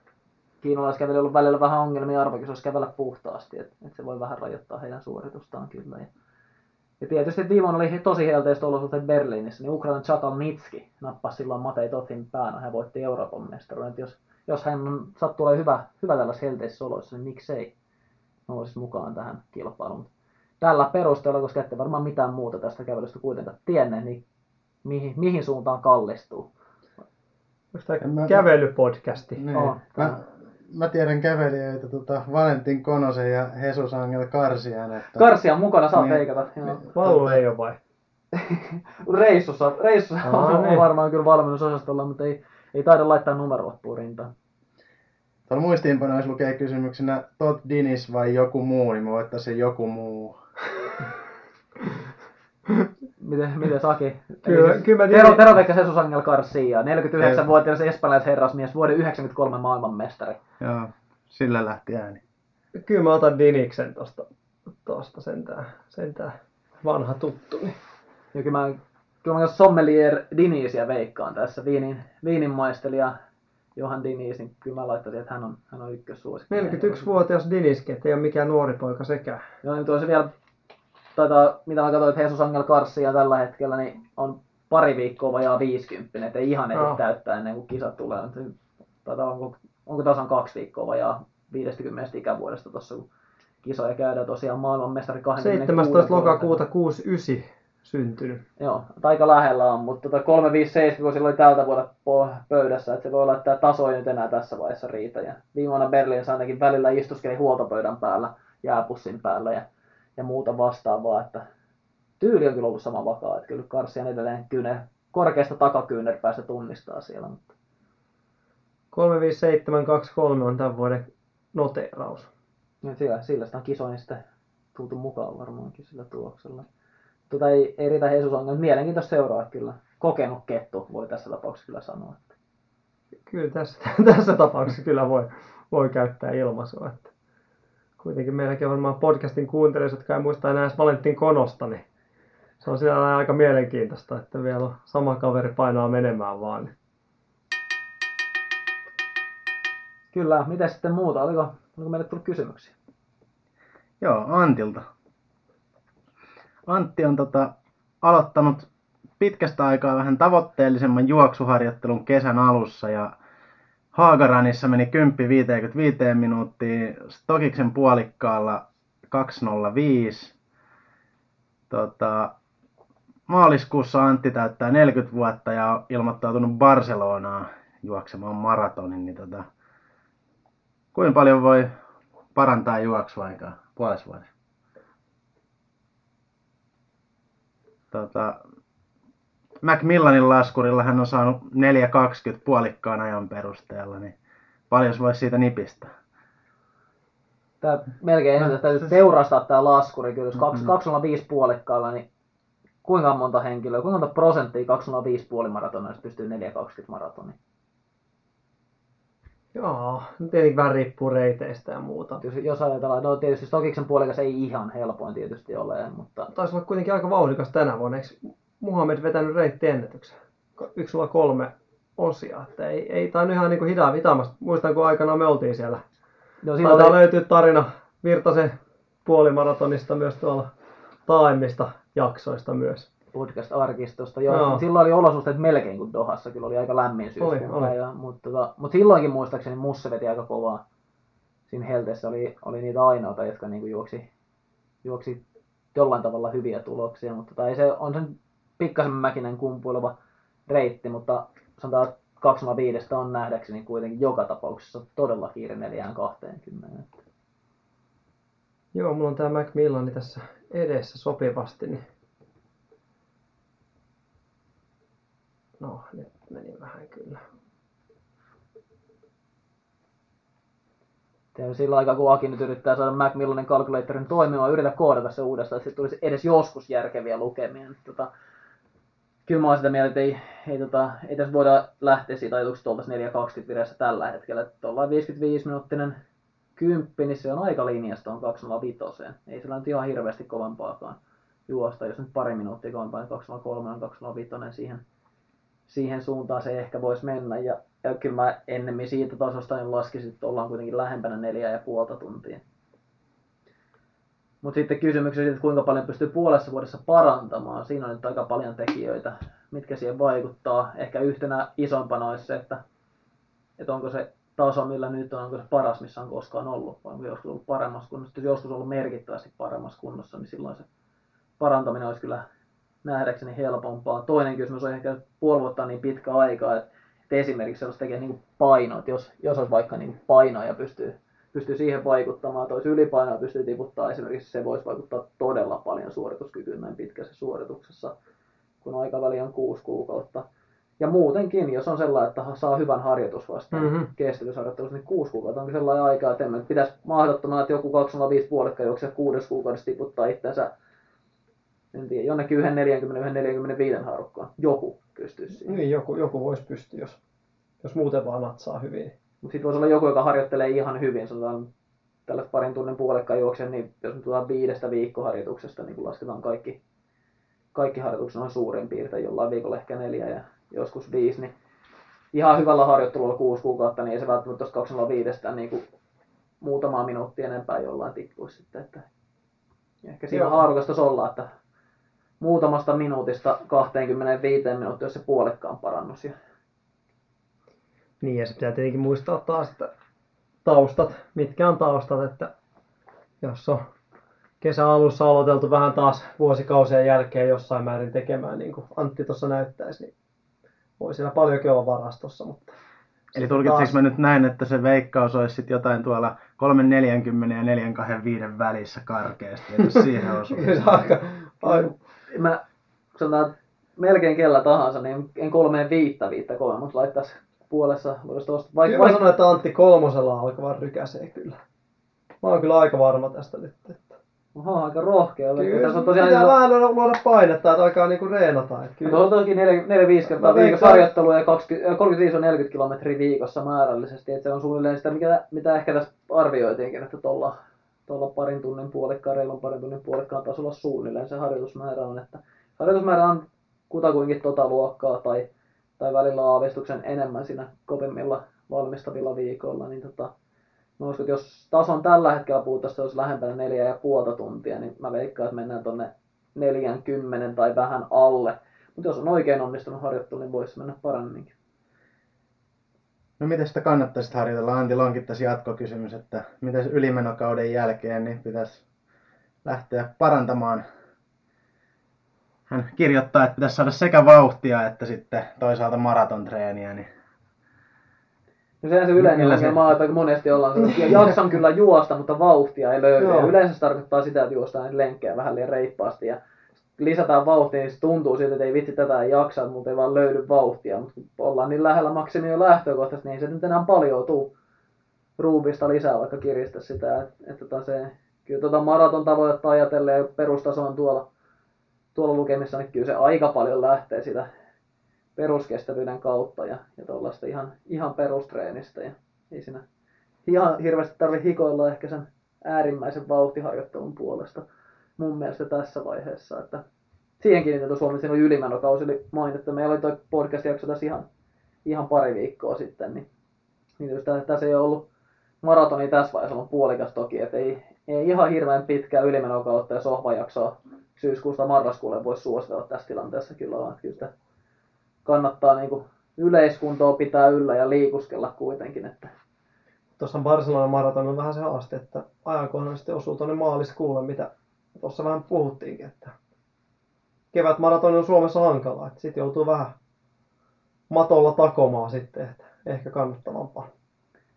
kiinalaiskävelijöillä on välillä vähän ongelmia arvokisoissa kävellä puhtaasti, että et se voi vähän rajoittaa heidän suoritustaan kyllä. Ja, ja tietysti vuonna oli tosi helteistä olosuhteet Berliinissä, niin Ukrainan Chakalnitski nappasi silloin Matei Totin päänä, hän voitti Euroopan mestaruuden. Jos, jos hän on, sattuu olemaan hyvä, hyvä tällaisissa helteisissä oloissa, niin miksei nousisi mukaan tähän kilpailuun. Tällä perusteella, koska ette varmaan mitään muuta tästä kävelystä kuitenkaan tienneet, niin mihin, mihin suuntaan kallistuu. Onko tämä kävelypodcasti? Niin. On. Mä, mä, tiedän kävelijöitä, tota, Valentin Konosen ja Jesus Angel Karsian. Että, Karsia on mukana, saat Niin. veikata. Ei ole vai? reissussa, reissussa Aa, on niin. varmaan kyllä valmennusosastolla, mutta ei, ei taida laittaa numerolappuun rintaan. Tuolla muistiinpanoissa lukee kysymyksenä Todd Dinis vai joku muu, niin mä voittaisin joku muu. Miten, miten Saki? Kyllä- siis kyllä mä Tero, tiedän- Tero Pekka Jesus Angel Garcia, 49-vuotias Ei. espanjalaisherrasmies, vuoden 93 maailmanmestari. Joo, sillä lähti ääni. Kyllä mä otan Diniksen tosta, tosta sentään, sentään vanha tuttu. Niin. Ja kyllä mä, kyllä mä sommelier Dinisiä veikkaan tässä, viinin, viininmaistelija Johan Dinis, niin kyllä mä laittaisin, että hän on, hän on ykkössuosikki. 41-vuotias Diniski, ettei ole mikään nuori poika sekään. Joo, niin tuossa vielä, taitaa, mitä mä katsoin, että Jesus Angel Garcia tällä hetkellä, niin on pari viikkoa vajaa 50, että ei ihan ehdi Joo. täyttää ennen kuin kisat tulee. Taitaa, onko, onko tasan kaksi viikkoa vajaa 50 ikävuodesta tuossa, kun kisoja käydään tosiaan maailmanmestari 26 17. vuotta. lokakuuta 69 syntynyt. Joo, aika lähellä on, mutta tota 357, kun sillä oli tältä vuodelta pöydässä, että se voi olla, että tämä taso ei nyt enää tässä vaiheessa riitä. Ja viime vuonna Berliinissä ainakin välillä istuskeli huoltopöydän päällä, jääpussin päällä ja, ja muuta vastaavaa, että tyyli on kyllä ollut sama vakaa, että kyllä Karsian edelleen kyynär, korkeasta takakyynärpäästä tunnistaa siellä, mutta 35723 on tämän vuoden noteeraus. nyt sillä, sillä sitä on kisoihin sitten tultu mukaan varmaankin sillä tuloksella. Tota ei, ei riitä Jesus on mielenkiintoista seuraa kyllä. Kokenut kettu voi tässä tapauksessa kyllä sanoa. Että Kyllä tässä, tässä tapauksessa kyllä voi, voi käyttää ilmaisua. Että kuitenkin meilläkin on varmaan podcastin kuuntelijoita, jotka ei muista enää edes Valentin Konosta, niin se on siellä aika mielenkiintoista, että vielä on sama kaveri painaa menemään vaan. niin Kyllä, mitä sitten muuta? Oliko, oliko meille tullut kysymyksiä? Joo, Antilta. Antti on tota, aloittanut pitkästä aikaa vähän tavoitteellisemman juoksuharjoittelun kesän alussa ja Haagaranissa meni 10 55 minuuttia, Stokiksen puolikkaalla 205. Tota, maaliskuussa Antti täyttää 40 vuotta ja on ilmoittautunut Barcelonaan juoksemaan maratonin, niin tota, kuinka paljon voi parantaa juoksuaikaa puolessa vuodessa? Tota, Macmillanin laskurilla hän on saanut 4.20 puolikkaan ajan perusteella, niin paljon se voisi siitä nipistää. Tää melkein ensin täytyy teurastaa tämä laskuri, kyllä jos 205 puolikkaalla, niin kuinka monta henkilöä, kuinka monta prosenttia 205 puolimaratonaista pystyy 420 maratoni? Joo, nyt tietenkin vähän riippuu reiteistä ja muuta. Tietysti Jos ajatellaan, no tietysti Stokiksen puolikas ei ihan helpoin tietysti ole, mutta Taisi olla kuitenkin aika vauhdikas tänä vuonna. Eikö Muhammed vetänyt reitti-ennätyksen? 103 osia. Että ei, ei tainnut ihan niin kuin hitaamasta. Muistan, kun aikana me oltiin siellä. no Taitaa silloin löytyy tarina Virtasen puolimaratonista myös tuolla taaemmista jaksoista myös. podcast-arkistosta. Joo, Joo. silloin oli olosuhteet melkein kuin Dohassa, kyllä oli aika lämmin syyskuun Oli, oli. päivä, mutta, tota, mutta silloinkin muistaakseni Musse veti aika kovaa. Siinä helteessä oli, oli niitä ainoita, jotka niinku juoksi, juoksi jollain tavalla hyviä tuloksia, mutta tota, ei se on sen pikkasen mäkinen kumpuileva reitti, mutta sanotaan, että 205 on nähdäkseni kuitenkin joka tapauksessa todella kiire 420. Joo, mulla on tää Macmillani tässä edessä sopivasti, niin... No, nyt meni vähän kyllä. Ja sillä aikaa, kun Aki nyt yrittää saada Macmillanin kalkulaattorin toimimaan, yritä koodata se uudestaan, että se tulisi edes joskus järkeviä lukemia. Niin, tota, kyllä mä oon sitä mieltä, että ei, ei, tota, ei tässä voida lähteä siitä ajatuksesta oltaisiin 420 vireessä tällä hetkellä. Että ollaan 55-minuuttinen kymppi, niin se on aika linjasta on 205. Ei sillä nyt ihan hirveästi kovempaakaan juosta, jos nyt pari minuuttia kovempaa, niin 203 on 205 siihen, siihen suuntaan se ehkä voisi mennä. Ja, ja kyllä mä ennemmin siitä tasosta niin laskisin, että ollaan kuitenkin lähempänä neljää ja puolta tuntia. Mutta sitten kysymyksiä siitä, kuinka paljon pystyy puolessa vuodessa parantamaan. Siinä on nyt aika paljon tekijöitä, mitkä siihen vaikuttaa. Ehkä yhtenä isompana olisi se, että, että onko se taso, millä nyt on, onko se paras, missä on koskaan ollut, vai onko joskus ollut paremmassa kunnossa. Jos joskus ollut merkittävästi paremmassa kunnossa, niin silloin se parantaminen olisi kyllä nähdäkseni helpompaa. Toinen kysymys on ehkä puoli vuotta niin pitkä aika, että, esimerkiksi jos tekee niin painoa, jos, jos olisi vaikka niin painoa ja pystyy, pystyy siihen vaikuttamaan, että olisi ylipainoa pystyy tiputtaa esimerkiksi, se voisi vaikuttaa todella paljon suorituskykyyn näin pitkässä suorituksessa, kun aikaväli on kuusi kuukautta. Ja muutenkin, jos on sellainen, että saa hyvän harjoitusvastaan Mhm. mm-hmm. kestävyysharjoittelussa, niin kuusi kuukautta onkin sellainen aika, että emme pitäisi mahdottomana, että joku 205 puolikka juoksee kuudes kuukaudessa tiputtaa itsensä en tiedä, jonnekin yhden 40, yhden 45 harukkaan. Joku pystyisi siihen. Niin, joku, joku voisi pystyä, jos, jos muuten vaan natsaa hyvin. Mutta sitten voisi olla joku, joka harjoittelee ihan hyvin, sanotaan tällä parin tunnin puolekkaan juoksen, niin jos nyt tulee viidestä viikkoharjoituksesta, niin kun lasketaan kaikki, kaikki harjoitukset noin suurin piirtein, jollain viikolla ehkä neljä ja joskus viisi, niin ihan hyvällä harjoittelulla kuusi kuukautta, niin ei se välttämättä tuosta 205 niin kuin muutamaa minuuttia enempää jollain tippuisi sitten. Että ehkä siinä haarukasta olla, että muutamasta minuutista 25 minuuttia, jos se puolekkaan parannus. Ja Niin, ja se pitää tietenkin muistaa taas, että taustat, mitkä on taustat, että jos on kesän alussa aloiteltu vähän taas vuosikausien jälkeen jossain määrin tekemään, niin kuin Antti tuossa näyttäisi, niin voi siellä paljonkin olla varastossa, mutta Eli sitten tulkitsinko taas- mä nyt näin, että se veikkaus olisi sitten jotain tuolla 340 ja 425 välissä karkeasti, että jos siihen osuu. Aika, aika mä sanotaan, että melkein kellä tahansa, niin en kolmeen viittä viittä kovemmin, mutta laittaisi puolessa vuodesta. Vaikka, Kyllä mä vaikka, sanoin, että Antti kolmosella alkavan rykäsee kyllä. Mä oon kyllä aika varma tästä nyt. Että... Oho, aika rohkea. Kyllä, Kyllä, tässä on pitää tosiaan vähän luoda, luoda painetta, että alkaa niinku reenata. Että Kyllä. kyllä. on toki 4-5 kertaa viikossa harjoittelua ja 20, 35 on 40 kilometriä viikossa määrällisesti. Että se on suunnilleen sitä, mikä, mitä ehkä tässä arvioitiinkin, että tuolla tuolla parin tunnin puolikkaan, reilun parin tunnin puolikkaan tasolla suunnilleen se harjoitusmäärä on. Että harjoitusmäärä on kutakuinkin tota luokkaa tai, tai välillä aavistuksen enemmän siinä kovimmilla valmistavilla viikoilla. Niin tota, mä uskon, että jos tason tällä hetkellä puhuttaisiin, että olisi lähempänä neljä ja puolta tuntia, niin mä veikkaan, että mennään tonne 40 tai vähän alle. Mutta jos on oikein onnistunut harjoittelu, niin voisi mennä paremminkin. No miten sitä kannattaisi harjoitella? Antilla onkin tässä jatkokysymys, että miten ylimenokauden jälkeen niin pitäisi lähteä parantamaan. Hän kirjoittaa, että pitäisi saada sekä vauhtia että sitten toisaalta maratontreeniä. Niin No sehän se yleinen se- ongelma on, että monesti ollaan sanottu, että jaksan kyllä juosta, mutta vauhtia ei löydy. Joo. Ja yleensä se tarkoittaa sitä, että juostaan lenkkejä vähän liian reippaasti ja lisätään vauhtia, niin se tuntuu siltä, että ei vitsi tätä ei jaksa, mutta ei vaan löydy vauhtia. Mutta kun ollaan niin lähellä maksimia jo lähtökohtaisesti, niin se nyt enää paljon tuu ruuvista lisää, vaikka kiristä sitä. Että, että tota se, kyllä tota maraton tavoitetta ajatellen ja perustaso on tuolla, tuolla lukemissa, niin kyllä se aika paljon lähtee sitä peruskestävyyden kautta ja, ja tuollaista ihan, ihan perustreenistä. Ja ei siinä ihan hirveästi tarvitse hikoilla ehkä sen äärimmäisen vauhtiharjoittelun puolesta mun mielestä tässä vaiheessa. Että siihen kiinnitetään Suomen oli ylimenokausi, eli mainittu. Meillä oli toi podcast-jakso tässä ihan, ihan pari viikkoa sitten, niin, niin just tässä ei ollut maratoni tässä vaiheessa on puolikas toki, että ei, ei ihan hirveän pitkää ylimenokautta ja sohvajaksoa syyskuusta marraskuulle voisi suositella tässä tilanteessa kyllä on. Kyllä sitä kannattaa niin kuin yleiskuntoa pitää yllä ja liikuskella kuitenkin. Että Tuossa Barcelonan maraton on vähän se haaste, että ajankohdan sitten osuu tuonne maaliskuulle, mitä tuossa vähän puhuttiinkin, että kevätmaraton on Suomessa hankalaa, että sitten joutuu vähän matolla takomaan sitten, että ehkä kannattavampaa.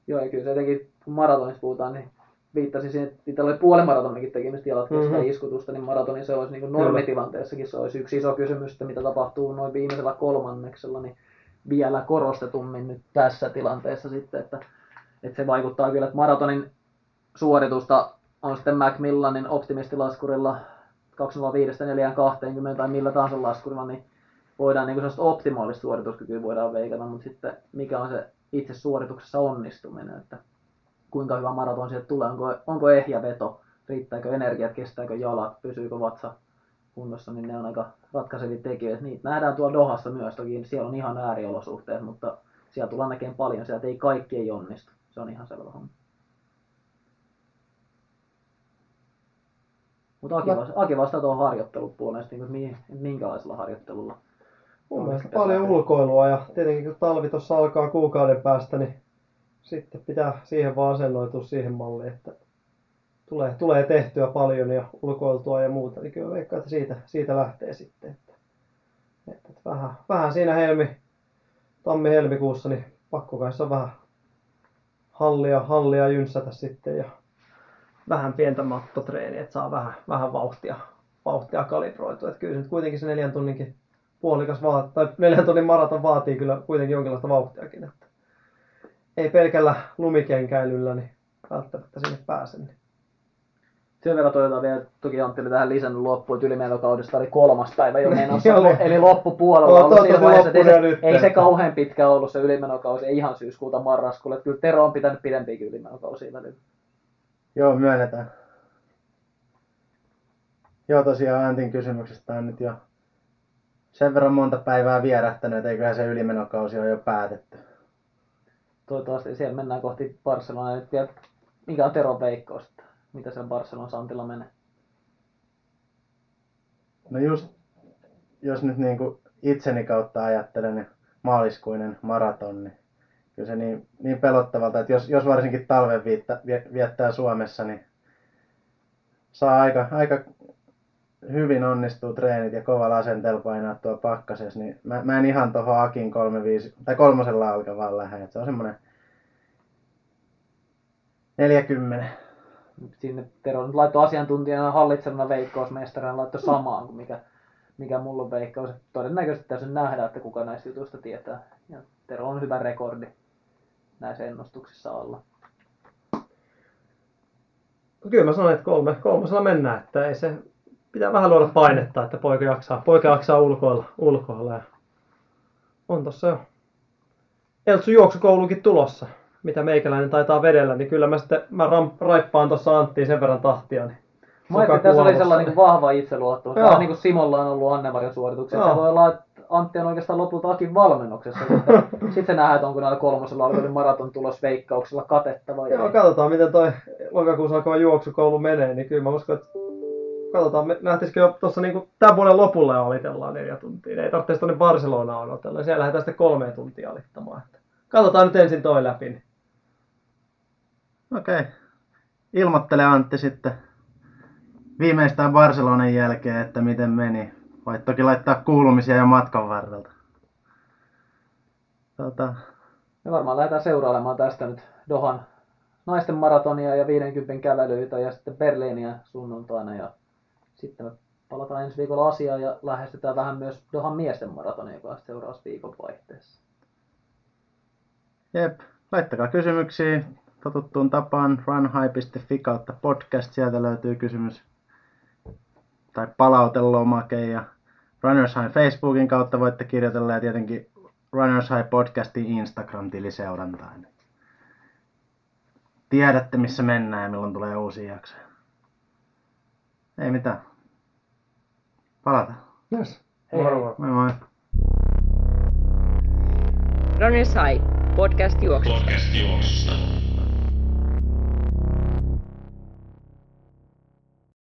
Joo, ja kyllä se jotenkin, kun maratonista puhutaan, niin viittasin siihen, että itsellä oli puolimaratonikin tekemistä jalat mm-hmm. Mhm. iskutusta, niin maratoni se olisi niin kuin normitilanteessakin se olisi yksi iso kysymys, että mitä tapahtuu noin viimeisellä kolmanneksella, niin vielä korostetummin nyt tässä tilanteessa sitten, että, että se vaikuttaa kyllä, että maratonin suoritusta on sitten Macmillanin optimistilaskurilla 205-420 tai millä tahansa laskurilla, niin voidaan niin sellaista optimaalista suorituskykyä voidaan veikata, mutta sitten mikä on se itse suorituksessa onnistuminen, että kuinka hyvä maraton sieltä tulee, onko, onko ehjä veto, riittääkö energiat, kestääkö jalat, pysyykö vatsa kunnossa, niin ne on aika ratkaisevia tekijöitä. Niitä nähdään tuolla Dohassa myös, toki siellä on ihan ääriolosuhteet, mutta siellä tullaan näkemään paljon, sieltä ei kaikki ei onnistu. Se on ihan selvä homma. Mutta Aki, vasta, Aki vastaa tuohon harjoittelupuoleen, niin minkälaisella harjoittelulla. Mun mielestä paljon ulkoilua ja tietenkin kun talvi tuossa alkaa kuukauden päästä, niin sitten pitää siihen vaan asennoitua siihen malliin, että tulee, tulee tehtyä paljon ja ulkoiltua ja muuta, niin kyllä veikkaan, että siitä, siitä lähtee sitten. Että, että, vähän, vähän siinä helmi, tammi-helmikuussa, niin pakko on vähän hallia, hallia jynssätä sitten ja vähän pientä mattotreeniä, että saa vähän, vähän vauhtia, vauhtia kalibroitua. Että kyllä se nyt kuitenkin se neljän tunninkin puolikas vaat, tai neljän tunnin maraton vaatii kyllä kuitenkin jonkinlaista vauhtiakin. Ei pelkällä lumikenkäilyllä niin välttämättä sinne pääse. Niin. Sen verran toivotaan vielä, toki Antti oli tähän lisännyt loppuun, että ylimenokaudesta oli kolmas päivä jo menossa, eli loppupuolella ollut siinä vaiheessa, että ei, se, nyt, ei se kauhean pitkä ollut se ylimenokausi, ei ihan syyskuuta marraskuulle, että kyllä Tero on pitänyt pidempiäkin ylimenokausia välillä. Joo, myönnetään. Joo, tosiaan Antin kysymyksestä on nyt jo sen verran monta päivää vierähtänyt, että eiköhän se ylimenokausi ole jo päätetty. Toivottavasti siellä mennään kohti Barcelonaa nyt vielä, mikä on Teron veikkaus, mitä siellä Barcelon Santilla menee. No just, jos nyt niin kuin itseni kautta ajattelen, niin maaliskuinen maraton, niin kyllä se niin, niin pelottavalta, että jos, jos varsinkin talven viitta, vie- viettää Suomessa, niin saa aika, aika hyvin onnistuu treenit ja kovalla asenteella painaa tuo pakkasessa, niin mä, mä en ihan tuohon Akin 35, tai kolmosella alka vaan lähde, että se on semmoinen 40. Sinne Tero nyt laittoi asiantuntijana hallitsevana veikkausmestarina laittoi samaan kuin mikä, mikä mulla on veikkaus. Todennäköisesti täysin nähdä, että kuka näistä jutuista tietää. Ja Tero on hyvä rekordi näissä ennustuksissa alla. No kyllä mä sanoin, että kolme, kolmosella mennään, että ei se, pitää vähän luoda painetta, että poika jaksaa, poika jaksaa ulkoilla, ulkoilla ja on tossa jo Eltsu juoksukoulukin tulossa, mitä meikäläinen taitaa vedellä, niin kyllä mä sitten mä ram, raippaan tuossa Anttiin sen verran tahtia, niin Mä ajattelin, tässä oli sellainen niin vahva itseluottamus. Joo. Vähän niin kuin Simolla on ollut Annemarin suoritukset. Se voi olla, että Antti on oikeastaan lopulta Akin valmennuksessa. Sitten se nähdään, että onko näillä kolmosella alkoinen maraton tulos veikkauksella katetta vai Joo, ei. katsotaan miten toi lokakuussa alkava juoksukoulu menee, niin kyllä mä uskon, että katsotaan, me nähtisikö jo tuossa niin tämän vuoden lopulla jo alitellaan neljä tuntia. Ei tarvitse tuonne Barcelonaan odotella, siellä lähdetään sitten kolme tuntia alittamaan. Että katsotaan nyt ensin toi läpi. Okei. Ilmoittele Antti sitten viimeistään Barcelonan jälkeen, että miten meni. Voit toki laittaa kuulumisia jo matkan varrelta. Tota, Me varmaan lähdetään seurailemaan tästä nyt Dohan naisten maratonia ja 50 kävelyitä ja sitten Berliiniä sunnuntaina ja sitten me palataan ensi viikolla asiaan ja lähestytään vähän myös Dohan miesten maratonia, joka on seuraavassa viikon vaihteessa. jep, laittakaa kysymyksiä totuttuun tapaan runhigh.fi kautta podcast. Sieltä löytyy kysymys tai palautelomake ja Runners High Facebookin kautta voitte kirjoitella ja tietenkin Runners High podcastin Instagram-tili seurantaan. Tiedätte missä mennään ja milloin tulee uusia jaksoja. Ei mitään. Palataan. Yes. Hei, Moro. Moi moi. Runners High, podcast juoksusta. Podcast juoksusta.